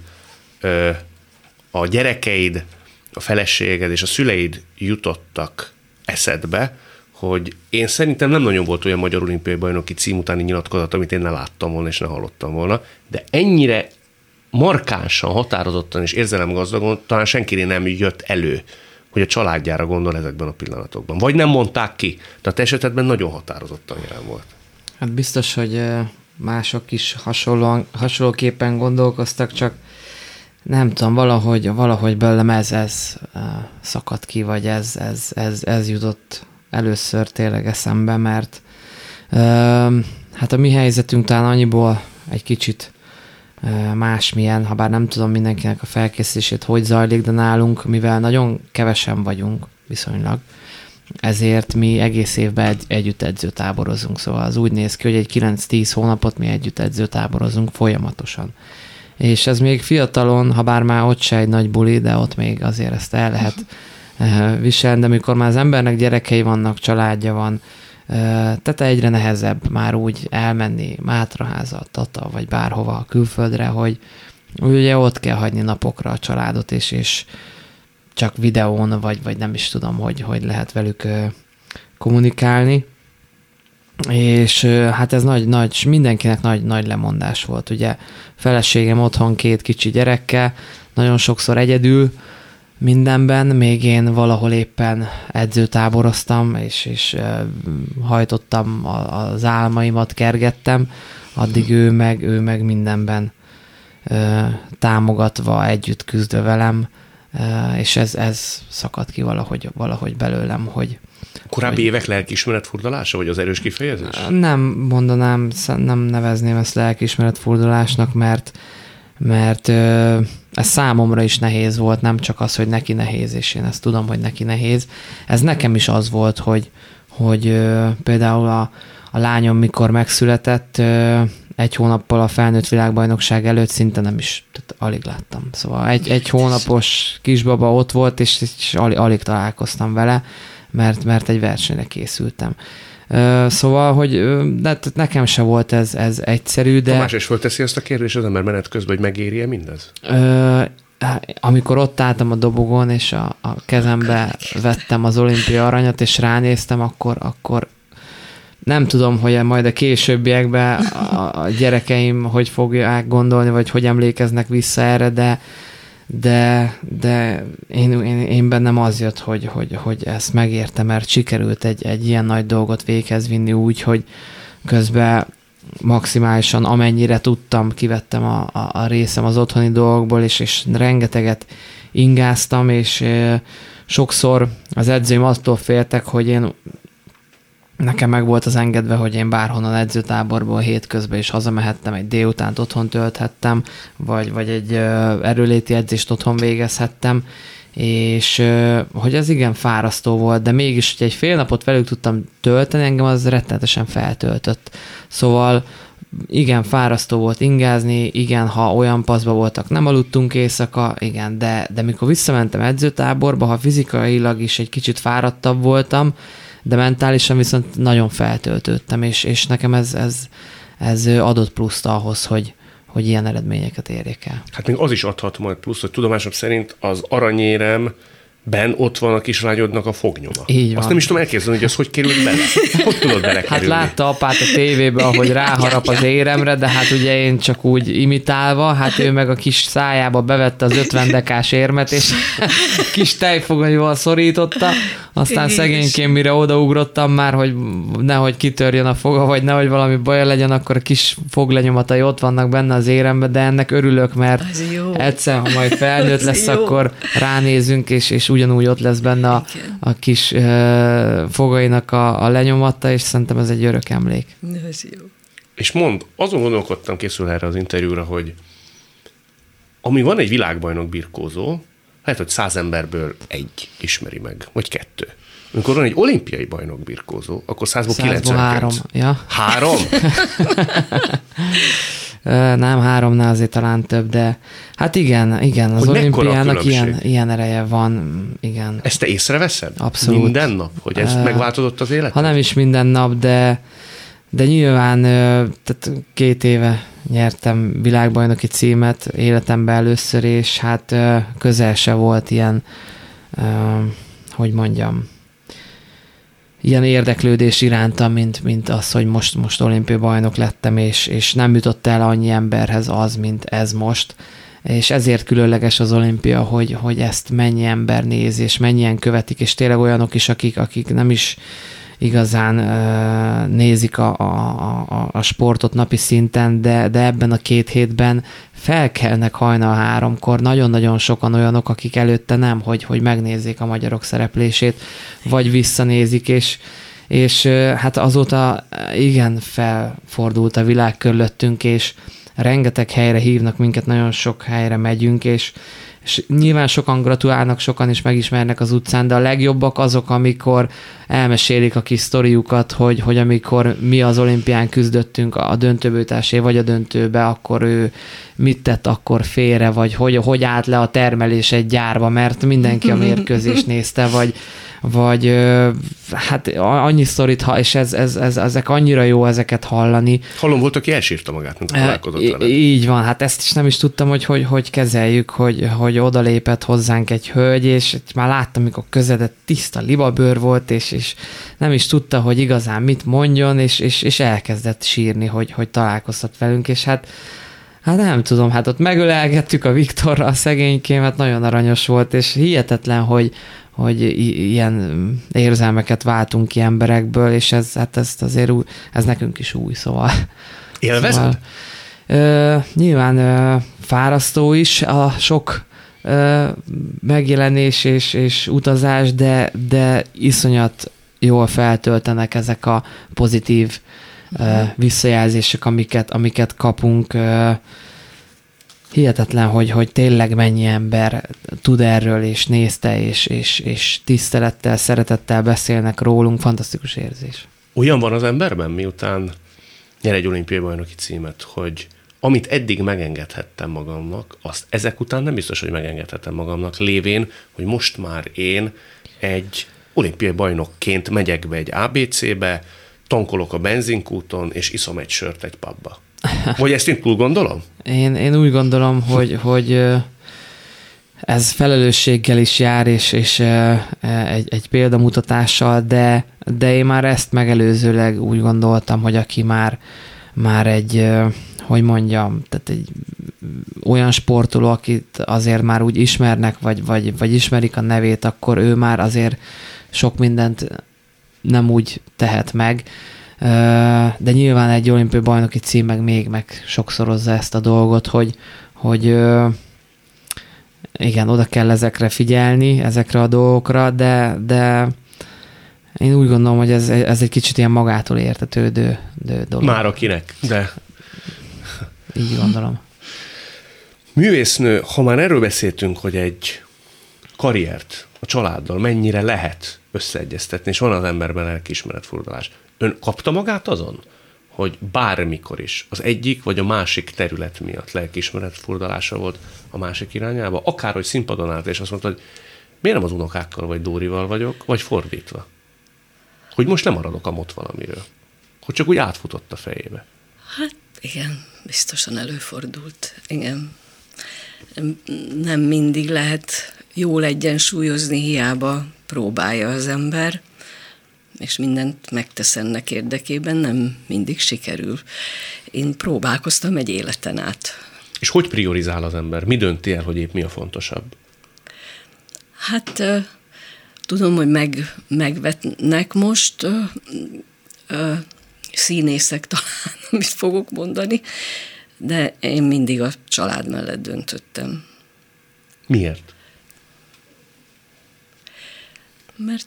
a gyerekeid, a feleséged és a szüleid jutottak eszedbe, hogy én szerintem nem nagyon volt olyan magyar olimpiai bajnoki cím utáni nyilatkozat, amit én ne láttam volna és ne hallottam volna, de ennyire markánsan, határozottan és érzelemgazdagon talán senki nem jött elő, hogy a családjára gondol ezekben a pillanatokban. Vagy nem mondták ki. Tehát esetedben nagyon határozottan jelen volt. Hát biztos, hogy mások is hasonlóan, hasonlóképpen gondolkoztak, csak nem tudom, valahogy, valahogy belőlem ez, ez szakadt ki, vagy ez, ez, ez, ez jutott először tényleg eszembe, mert hát a mi helyzetünk talán annyiból egy kicsit másmilyen, ha bár nem tudom mindenkinek a felkészülését hogy zajlik, de nálunk, mivel nagyon kevesen vagyunk viszonylag, ezért mi egész évben egy, együtt edzőtáborozunk, szóval az úgy néz ki, hogy egy 9-10 hónapot mi együtt edzőtáborozunk folyamatosan. És ez még fiatalon, ha bár már ott se egy nagy buli, de ott még azért ezt el lehet viselni, de amikor már az embernek gyerekei vannak, családja van, tehát egyre nehezebb már úgy elmenni Mátraháza, Tata, vagy bárhova külföldre, hogy ugye ott kell hagyni napokra a családot, és, és csak videón, vagy, vagy nem is tudom, hogy, hogy lehet velük kommunikálni. És hát ez nagy, nagy, mindenkinek nagy, nagy lemondás volt. Ugye feleségem otthon két kicsi gyerekkel, nagyon sokszor egyedül, mindenben, még én valahol éppen edzőtáboroztam, és, és hajtottam az álmaimat, kergettem, addig ő meg, ő meg mindenben támogatva, együtt küzdve velem, és ez, ez szakadt ki valahogy, valahogy belőlem, hogy, Korábbi hogy... évek lelkiismeret furdalása, vagy az erős kifejezés? Nem mondanám, nem nevezném ezt lelkiismeret furdalásnak, mert mert ez számomra is nehéz volt, nem csak az, hogy neki nehéz, és én ezt tudom, hogy neki nehéz. Ez nekem is az volt, hogy, hogy például a, a lányom, mikor megszületett, egy hónappal a felnőtt világbajnokság előtt szinte nem is, tehát alig láttam. Szóval egy, egy hónapos kisbaba ott volt, és, és alig, alig találkoztam vele, mert, mert egy versenyre készültem. Szóval, hogy de hát nekem se volt ez, ez egyszerű, de... Tamás is fölteszi ezt a kérdést az ember menet közben, hogy megéri-e mindez? Ö, amikor ott álltam a dobogon, és a, a kezembe vettem az olimpia aranyat, és ránéztem, akkor, akkor nem tudom, hogy majd a későbbiekben a, gyerekeim hogy fogják gondolni, vagy hogy emlékeznek vissza erre, de, de, de én, én, én bennem az jött, hogy, hogy, hogy ezt megértem, mert sikerült egy, egy ilyen nagy dolgot véghez vinni úgy, hogy közben maximálisan amennyire tudtam, kivettem a, a, a részem az otthoni dolgokból, és, és rengeteget ingáztam, és e, sokszor az edzőim attól féltek, hogy én nekem meg volt az engedve, hogy én bárhonnan edzőtáborból hétközben is hazamehettem, egy délutánt otthon tölthettem, vagy, vagy egy erőléti edzést otthon végezhettem, és hogy ez igen fárasztó volt, de mégis, hogy egy fél napot velük tudtam tölteni, engem az rettenetesen feltöltött. Szóval igen, fárasztó volt ingázni, igen, ha olyan paszba voltak, nem aludtunk éjszaka, igen, de, de mikor visszamentem edzőtáborba, ha fizikailag is egy kicsit fáradtabb voltam, de mentálisan viszont nagyon feltöltődtem, és, és nekem ez, ez, ez adott pluszt ahhoz, hogy, hogy ilyen eredményeket érjek el. Hát még az is adhat majd plusz, hogy tudomásom szerint az aranyérem ben ott van a kislányodnak a fognyoma. Így van. Azt nem is tudom elképzelni, hogy az hogy került bele. Hogy tudod bele Hát látta apát a tévébe, ahogy ráharap az éremre, de hát ugye én csak úgy imitálva, hát ő meg a kis szájába bevette az 50 dekás érmet, és kis tejfogonyval szorította, aztán szegényként mire odaugrottam már, hogy nehogy kitörjön a foga, vagy nehogy valami baj legyen, akkor a kis foglenyomatai ott vannak benne az érembe, de ennek örülök, mert egyszer, ha majd felnőtt lesz, jó. akkor ránézünk, és, és ugyanúgy ott lesz benne a, a kis uh, fogainak a, a lenyomata, és szerintem ez egy örök emlék. Ez jó. És mond, azon gondolkodtam készül erre az interjúra, hogy ami van egy világbajnok birkózó, lehet, hogy száz emberből egy ismeri meg, vagy kettő. Amikor van egy olimpiai bajnok birkózó, akkor százból 99. három. Ja. Három? nem háromnál azért talán több, de hát igen, igen, az hogy olimpiának ilyen, ilyen ereje van, igen. Ezt te észreveszed? Abszolút. Minden nap, hogy ez uh, megváltozott az élet? Ha nem is minden nap, de, de nyilván tehát két éve nyertem világbajnoki címet életemben először, és hát közel se volt ilyen, hogy mondjam, ilyen érdeklődés iránta, mint, mint az, hogy most, most olimpiai bajnok lettem, és, és nem jutott el annyi emberhez az, mint ez most. És ezért különleges az olimpia, hogy, hogy ezt mennyi ember néz, és mennyien követik, és tényleg olyanok is, akik, akik nem is igazán nézik a, a, a, a sportot napi szinten, de, de ebben a két hétben felkelnek hajnal háromkor. Nagyon-nagyon sokan olyanok, akik előtte nem, hogy, hogy megnézzék a magyarok szereplését, vagy visszanézik, és, és hát azóta igen felfordult a világ körülöttünk, és rengeteg helyre hívnak minket, nagyon sok helyre megyünk, és, és nyilván sokan gratulálnak, sokan is megismernek az utcán, de a legjobbak azok, amikor elmesélik a kis sztoriukat, hogy, hogy amikor mi az olimpián küzdöttünk a döntőbőtásé, vagy a döntőbe, akkor ő mit tett akkor félre, vagy hogy, hogy állt le a termelés egy gyárba, mert mindenki a mérkőzést nézte, vagy, vagy hát annyi sztorit, és ez, ez, ez, ezek annyira jó ezeket hallani. Hallom, volt, aki elsírta magát, mint találkozott vele. Így van, hát ezt is nem is tudtam, hogy hogy, hogy kezeljük, hogy, hogy odalépett hozzánk egy hölgy, és már láttam, mikor közedett tiszta libabőr volt, és, és nem is tudta, hogy igazán mit mondjon, és, és, és elkezdett sírni, hogy, hogy találkoztat velünk, és hát Hát nem tudom, hát ott megölelgettük a Viktorra a szegénykémet, nagyon aranyos volt, és hihetetlen, hogy, hogy ilyen érzelmeket váltunk ki emberekből, és ez, hát ezt azért új, ez nekünk is új, szóval. Élvezed? Szóval, ö, nyilván ö, fárasztó is a sok ö, megjelenés és, és utazás, de, de iszonyat jól feltöltenek ezek a pozitív ö, visszajelzések, amiket, amiket kapunk. Ö, hihetetlen, hogy, hogy tényleg mennyi ember tud erről, és nézte, és, és, és tisztelettel, szeretettel beszélnek rólunk, fantasztikus érzés. Olyan van az emberben, miután nyer egy olimpiai bajnoki címet, hogy amit eddig megengedhettem magamnak, azt ezek után nem biztos, hogy megengedhetem magamnak, lévén, hogy most már én egy olimpiai bajnokként megyek be egy ABC-be, tankolok a benzinkúton, és iszom egy sört egy pubba. Vagy ezt én túl gondolom? Én, én úgy gondolom, hogy, hogy ez felelősséggel is jár, és, és egy, egy példamutatással, de, de én már ezt megelőzőleg úgy gondoltam, hogy aki már, már egy, hogy mondjam, tehát egy olyan sportoló, akit azért már úgy ismernek, vagy, vagy, vagy ismerik a nevét, akkor ő már azért sok mindent nem úgy tehet meg, de nyilván egy olimpiai bajnoki cím meg még meg sokszorozza ezt a dolgot, hogy, hogy igen, oda kell ezekre figyelni, ezekre a dolgokra, de, de én úgy gondolom, hogy ez, ez egy kicsit ilyen magától értetődő dolog. Már akinek, de... Így gondolom. Művésznő, ha már erről beszéltünk, hogy egy karriert a családdal mennyire lehet összeegyeztetni, és van az emberben lelkiismeretfordulás. Ön kapta magát azon, hogy bármikor is az egyik vagy a másik terület miatt lelkiismeret furdalása volt a másik irányába, akár hogy színpadon állt, és azt mondta, hogy miért nem az unokákkal vagy Dórival vagyok, vagy fordítva. Hogy most nem maradok amott valamiről. Hogy csak úgy átfutott a fejébe. Hát igen, biztosan előfordult. Igen. Nem mindig lehet jól egyensúlyozni, hiába próbálja az ember és mindent megtesz ennek érdekében, nem mindig sikerül. Én próbálkoztam egy életen át. És hogy priorizál az ember? Mi dönti el, hogy épp mi a fontosabb? Hát tudom, hogy meg, megvetnek most ö, ö, színészek talán, amit fogok mondani, de én mindig a család mellett döntöttem. Miért? Mert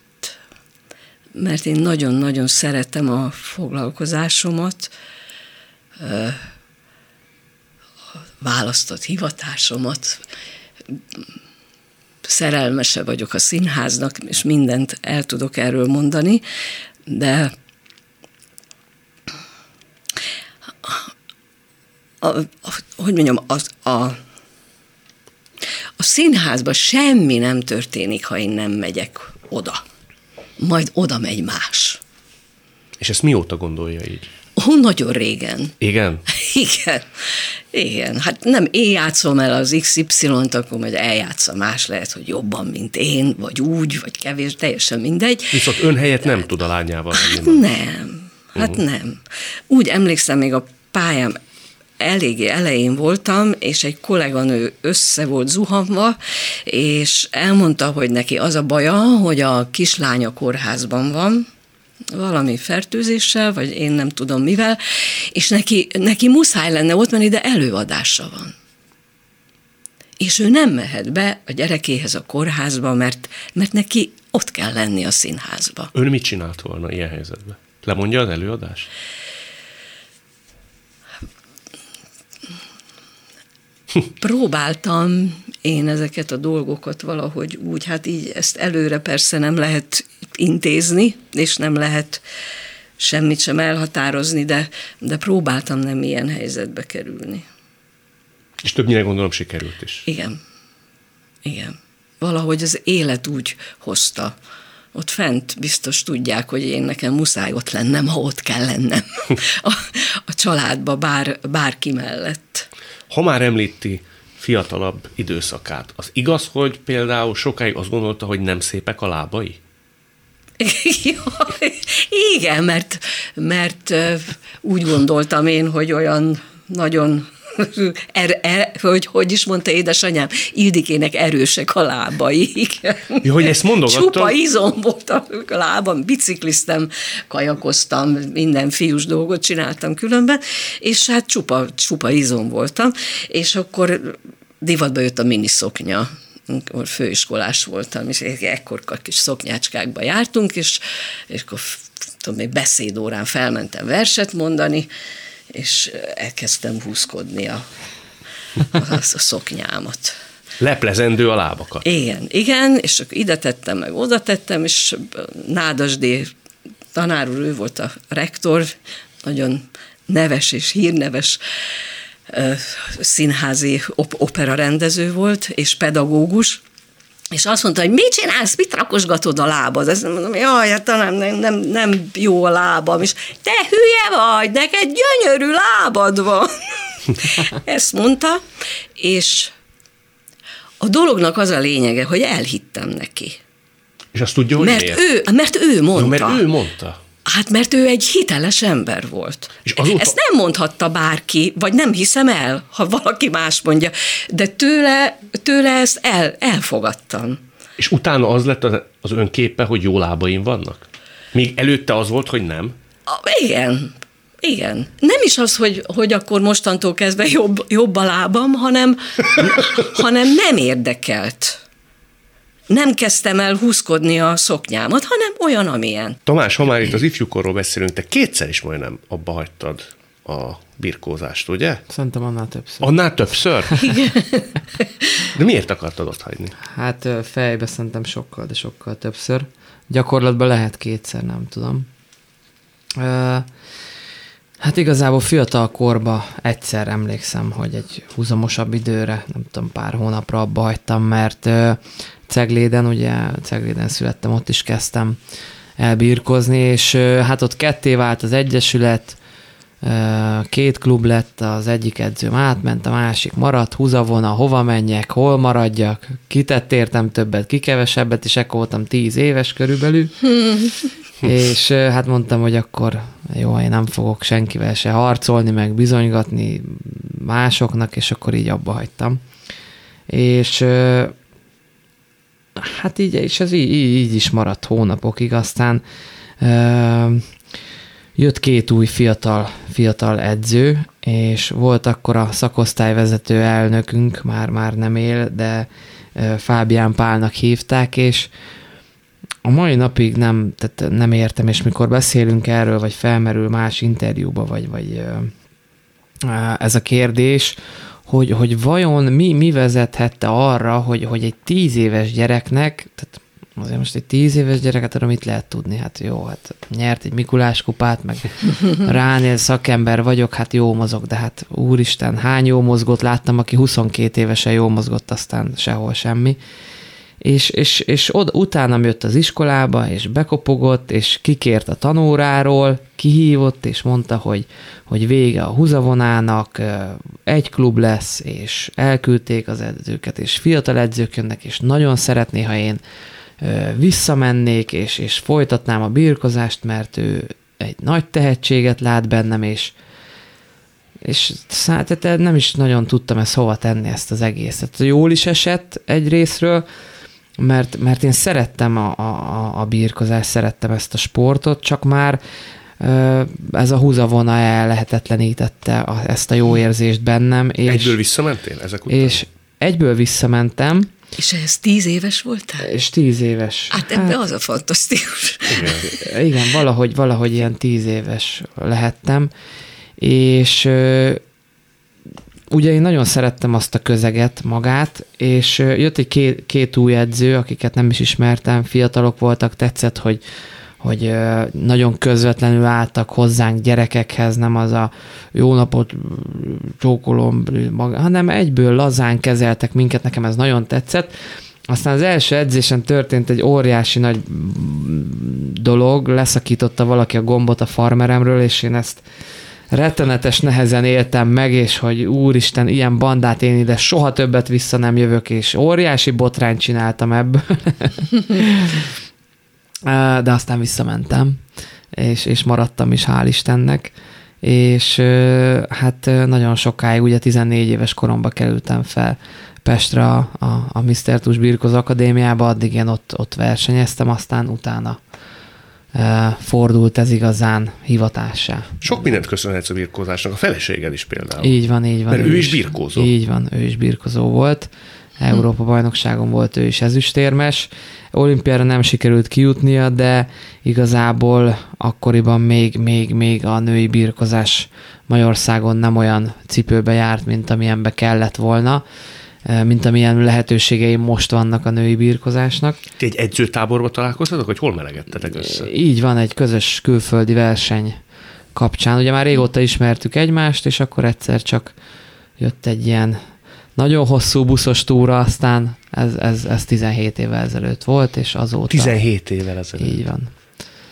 mert én nagyon-nagyon szeretem a foglalkozásomat, a választott hivatásomat, szerelmese vagyok a színháznak, és mindent el tudok erről mondani, de a, a, hogy mondjam, az, a, a színházban semmi nem történik, ha én nem megyek oda majd oda megy más. És ezt mióta gondolja így? Ó, nagyon régen. Igen? Igen. Igen. Hát nem én játszom el az XY-t, akkor majd eljátsza más, lehet, hogy jobban, mint én, vagy úgy, vagy kevés, teljesen mindegy. Viszont ön helyett nem tud a lányával Hát nem. Hát uh-huh. nem. Úgy emlékszem még a pályám eléggé elején voltam, és egy kolléganő össze volt zuhanva, és elmondta, hogy neki az a baja, hogy a kislánya kórházban van, valami fertőzéssel, vagy én nem tudom mivel, és neki, neki muszáj lenne ott menni, de előadása van. És ő nem mehet be a gyerekéhez a kórházba, mert, mert neki ott kell lenni a színházba. Ön mit csinált volna ilyen helyzetben? Lemondja az előadás? Próbáltam én ezeket a dolgokat valahogy úgy, hát így ezt előre persze nem lehet intézni, és nem lehet semmit sem elhatározni, de, de próbáltam nem ilyen helyzetbe kerülni. És többnyire gondolom sikerült is. Igen. Igen. Valahogy az élet úgy hozta. Ott fent biztos tudják, hogy én nekem muszáj ott lennem, ha ott kell lennem. A, a családba, bár, bárki mellett. Ha már említi fiatalabb időszakát, az igaz, hogy például sokáig azt gondolta, hogy nem szépek a lábai? Igen, mert, mert úgy gondoltam én, hogy olyan nagyon er, er, hogy, hogy is mondta édesanyám, Ildikének erősek a lábai. Igen. Ja, hogy ezt mondogattam? Csupa izom volt a lábam, bicikliztem, kajakoztam, minden fiús dolgot csináltam különben, és hát csupa, csupa izom voltam, és akkor divatba jött a miniszoknya amikor főiskolás voltam, és ekkor kis szoknyácskákba jártunk, és, és akkor tudom, egy beszédórán felmentem verset mondani, és elkezdtem húzkodni a, a, a szoknyámat. Leplezendő a lábakat. Igen, igen, és akkor ide tettem, meg oda tettem, és Nádasdé tanár úr, ő volt a rektor, nagyon neves és hírneves színházi op- opera rendező volt, és pedagógus, és azt mondta, hogy mit csinálsz, mit rakosgatod a lábad? Ezt mondom, jaj, hát talán nem, nem, nem jó a lábam. És te hülye vagy, neked gyönyörű lábad van. Ezt mondta, és a dolognak az a lényege, hogy elhittem neki. És azt tudja, hogy mert miért? ő, mert ő mondta. No, mert ő mondta. Hát mert ő egy hiteles ember volt. És azóta... Ezt nem mondhatta bárki, vagy nem hiszem el, ha valaki más mondja, de tőle, tőle ezt el, elfogadtam. És utána az lett az, az önképe, hogy jó lábaim vannak? Még előtte az volt, hogy nem? A, igen, igen. Nem is az, hogy, hogy akkor mostantól kezdve jobb, jobb a lábam, hanem, hanem nem érdekelt nem kezdtem el húzkodni a szoknyámat, hanem olyan, amilyen. Tamás, ha már itt az ifjúkorról beszélünk, te kétszer is majdnem abba hagytad a birkózást, ugye? Szerintem annál többször. Annál többször? Igen. De miért akartad ott hagyni? Hát fejbe szerintem sokkal, de sokkal többször. Gyakorlatban lehet kétszer, nem tudom. Hát igazából fiatal korba egyszer emlékszem, hogy egy húzamosabb időre, nem tudom, pár hónapra abba hagytam, mert Cegléden, ugye Cegléden születtem, ott is kezdtem elbírkozni, és hát ott ketté vált az egyesület, két klub lett, az egyik edzőm átment, a másik maradt, húzavona, hova menjek, hol maradjak, kitett értem többet, ki kevesebbet, és ekkor voltam tíz éves körülbelül, és hát mondtam, hogy akkor jó, én nem fogok senkivel se harcolni, meg bizonygatni másoknak, és akkor így abba hagytam. És hát így, és ez így, így is maradt hónapokig, aztán ö, jött két új fiatal, fiatal edző, és volt akkor a szakosztályvezető elnökünk, már, már nem él, de Fábián Pálnak hívták, és a mai napig nem, tehát nem értem, és mikor beszélünk erről, vagy felmerül más interjúba, vagy, vagy ez a kérdés, hogy, hogy vajon mi, mi vezethette arra, hogy, hogy egy tíz éves gyereknek, tehát azért most egy tíz éves gyereket arra mit lehet tudni? Hát jó, hát nyert egy Mikulás kupát, meg ránél szakember vagyok, hát jó mozog, de hát úristen, hány jó mozgott láttam, aki 22 évesen jó mozgott, aztán sehol semmi és, és, és oda, utána jött az iskolába, és bekopogott, és kikért a tanóráról, kihívott, és mondta, hogy, hogy vége a húzavonának, egy klub lesz, és elküldték az edzőket, és fiatal edzők jönnek, és nagyon szeretné, ha én visszamennék, és, és folytatnám a birkozást, mert ő egy nagy tehetséget lát bennem, és, és tehát nem is nagyon tudtam ezt hova tenni ezt az egészet. Jól is esett egy részről, mert, mert én szerettem a, a, a birkozást, szerettem ezt a sportot, csak már ez a húzavona ellehetetlenítette a, ezt a jó érzést bennem. És, egyből visszamentél ezek után? És egyből visszamentem. És ez tíz éves voltál? És tíz éves. Hát ebben hát, az a fantasztikus. Igen. igen, valahogy, valahogy ilyen tíz éves lehettem, és ugye én nagyon szerettem azt a közeget magát, és jött egy két, két új edző, akiket nem is ismertem, fiatalok voltak, tetszett, hogy, hogy nagyon közvetlenül álltak hozzánk gyerekekhez, nem az a jó napot csókolom, hanem egyből lazán kezeltek minket, nekem ez nagyon tetszett. Aztán az első edzésen történt egy óriási nagy dolog, leszakította valaki a gombot a farmeremről, és én ezt rettenetes nehezen éltem meg, és hogy úristen, ilyen bandát én ide soha többet vissza nem jövök, és óriási botrányt csináltam ebből. De aztán visszamentem, és, és maradtam is, hál' Istennek és hát nagyon sokáig, ugye 14 éves koromba kerültem fel Pestre a, a, a Mr. Tus Birkoz Akadémiába, addig én ott, ott versenyeztem, aztán utána fordult ez igazán hivatássá. Sok mindent köszönhetsz a birkózásnak, a feleséged is például. Így van, így van. Mert ő, ő is birkózó. Így van, ő is birkozó volt. Európa bajnokságon volt ő is ezüstérmes. Olimpiára nem sikerült kijutnia, de igazából akkoriban még, még, még a női birkozás Magyarországon nem olyan cipőbe járt, mint amilyenbe kellett volna mint amilyen lehetőségei most vannak a női birkozásnak. Ti egy edzőtáborba találkoztatok, vagy hol melegettetek össze? Így van, egy közös külföldi verseny kapcsán. Ugye már régóta ismertük egymást, és akkor egyszer csak jött egy ilyen nagyon hosszú buszos túra, aztán ez, ez, ez 17 évvel ezelőtt volt, és azóta... 17 évvel ezelőtt. Így van.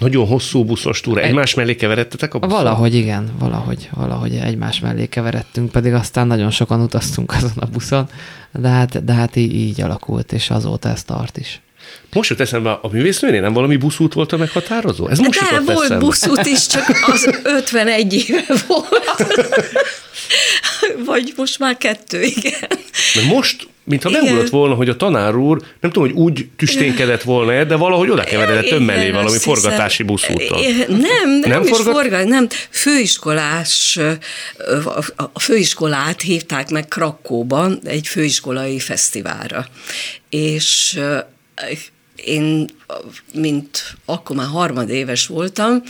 Nagyon hosszú buszos túra. Egymás mellé keveredtetek a buszon? Valahogy igen, valahogy, valahogy egymás mellé keveredtünk, pedig aztán nagyon sokan utaztunk azon a buszon, de hát, de hát így, így alakult, és azóta ez tart is. Most jut eszembe, a művésznőnél nem valami buszút volt a meghatározó? Ez most De volt eszembe. buszút is, csak az 51 éve volt. Vagy most már kettő, igen. Mert most mintha megugrott volna, hogy a tanár úr, nem tudom, hogy úgy tüsténkedett volna de valahogy oda keveredett ön mellé valami forgatási buszúton. Nem, nem, nem is forgat... forgat, nem. Főiskolás, a főiskolát hívták meg Krakóban egy főiskolai fesztiválra. És én, mint akkor már harmadéves voltam,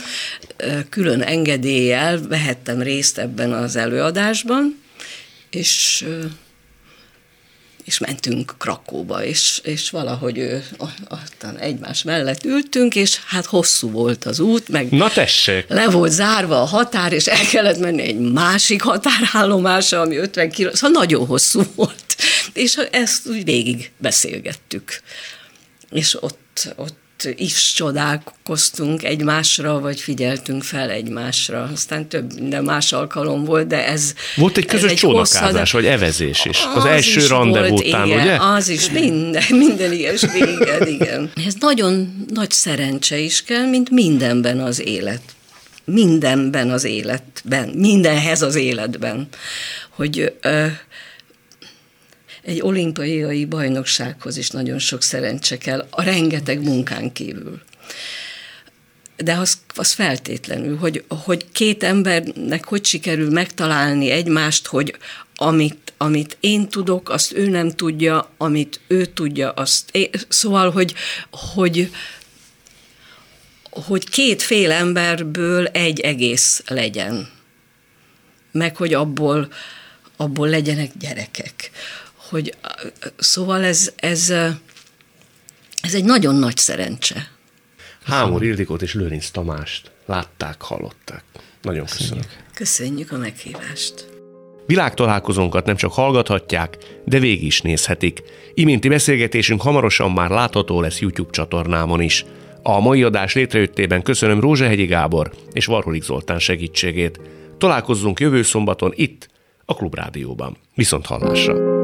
külön engedéllyel vehettem részt ebben az előadásban, és és mentünk Krakóba, és, és valahogy ő, aztán egymás mellett ültünk, és hát hosszú volt az út, meg Na tessék! le volt zárva a határ, és el kellett menni egy másik határállomásra, ami 50 kiló, szóval nagyon hosszú volt. És ezt úgy végig beszélgettük. És ott, ott is csodálkoztunk egymásra, vagy figyeltünk fel egymásra. Aztán több minden más alkalom volt, de ez... Volt egy közös egy csónakázás, hosszad... vagy evezés is. Az, az első rendezvú után, igen, ugye? Az is, minden, minden ilyesmi, igen, igen. Ez nagyon nagy szerencse is kell, mint mindenben az élet. Mindenben az életben, mindenhez az életben. Hogy egy olimpiai bajnoksághoz is nagyon sok szerencse kell, a rengeteg munkán kívül. De az, az feltétlenül, hogy, hogy két embernek hogy sikerül megtalálni egymást, hogy amit, amit én tudok, azt ő nem tudja, amit ő tudja, azt én, szóval, hogy, hogy hogy két fél emberből egy egész legyen. Meg hogy abból, abból legyenek gyerekek hogy szóval ez, ez, ez egy nagyon nagy szerencse. Hámor Ildikót és Lőrinc Tamást látták, hallották. Nagyon köszönöm. Köszönjük a meghívást. Világtalálkozónkat nem csak hallgathatják, de végig is nézhetik. Iminti beszélgetésünk hamarosan már látható lesz YouTube csatornámon is. A mai adás létrejöttében köszönöm Rózsehegyi Gábor és Varholik Zoltán segítségét. Találkozzunk jövő szombaton itt, a Klubrádióban. Viszont hallásra!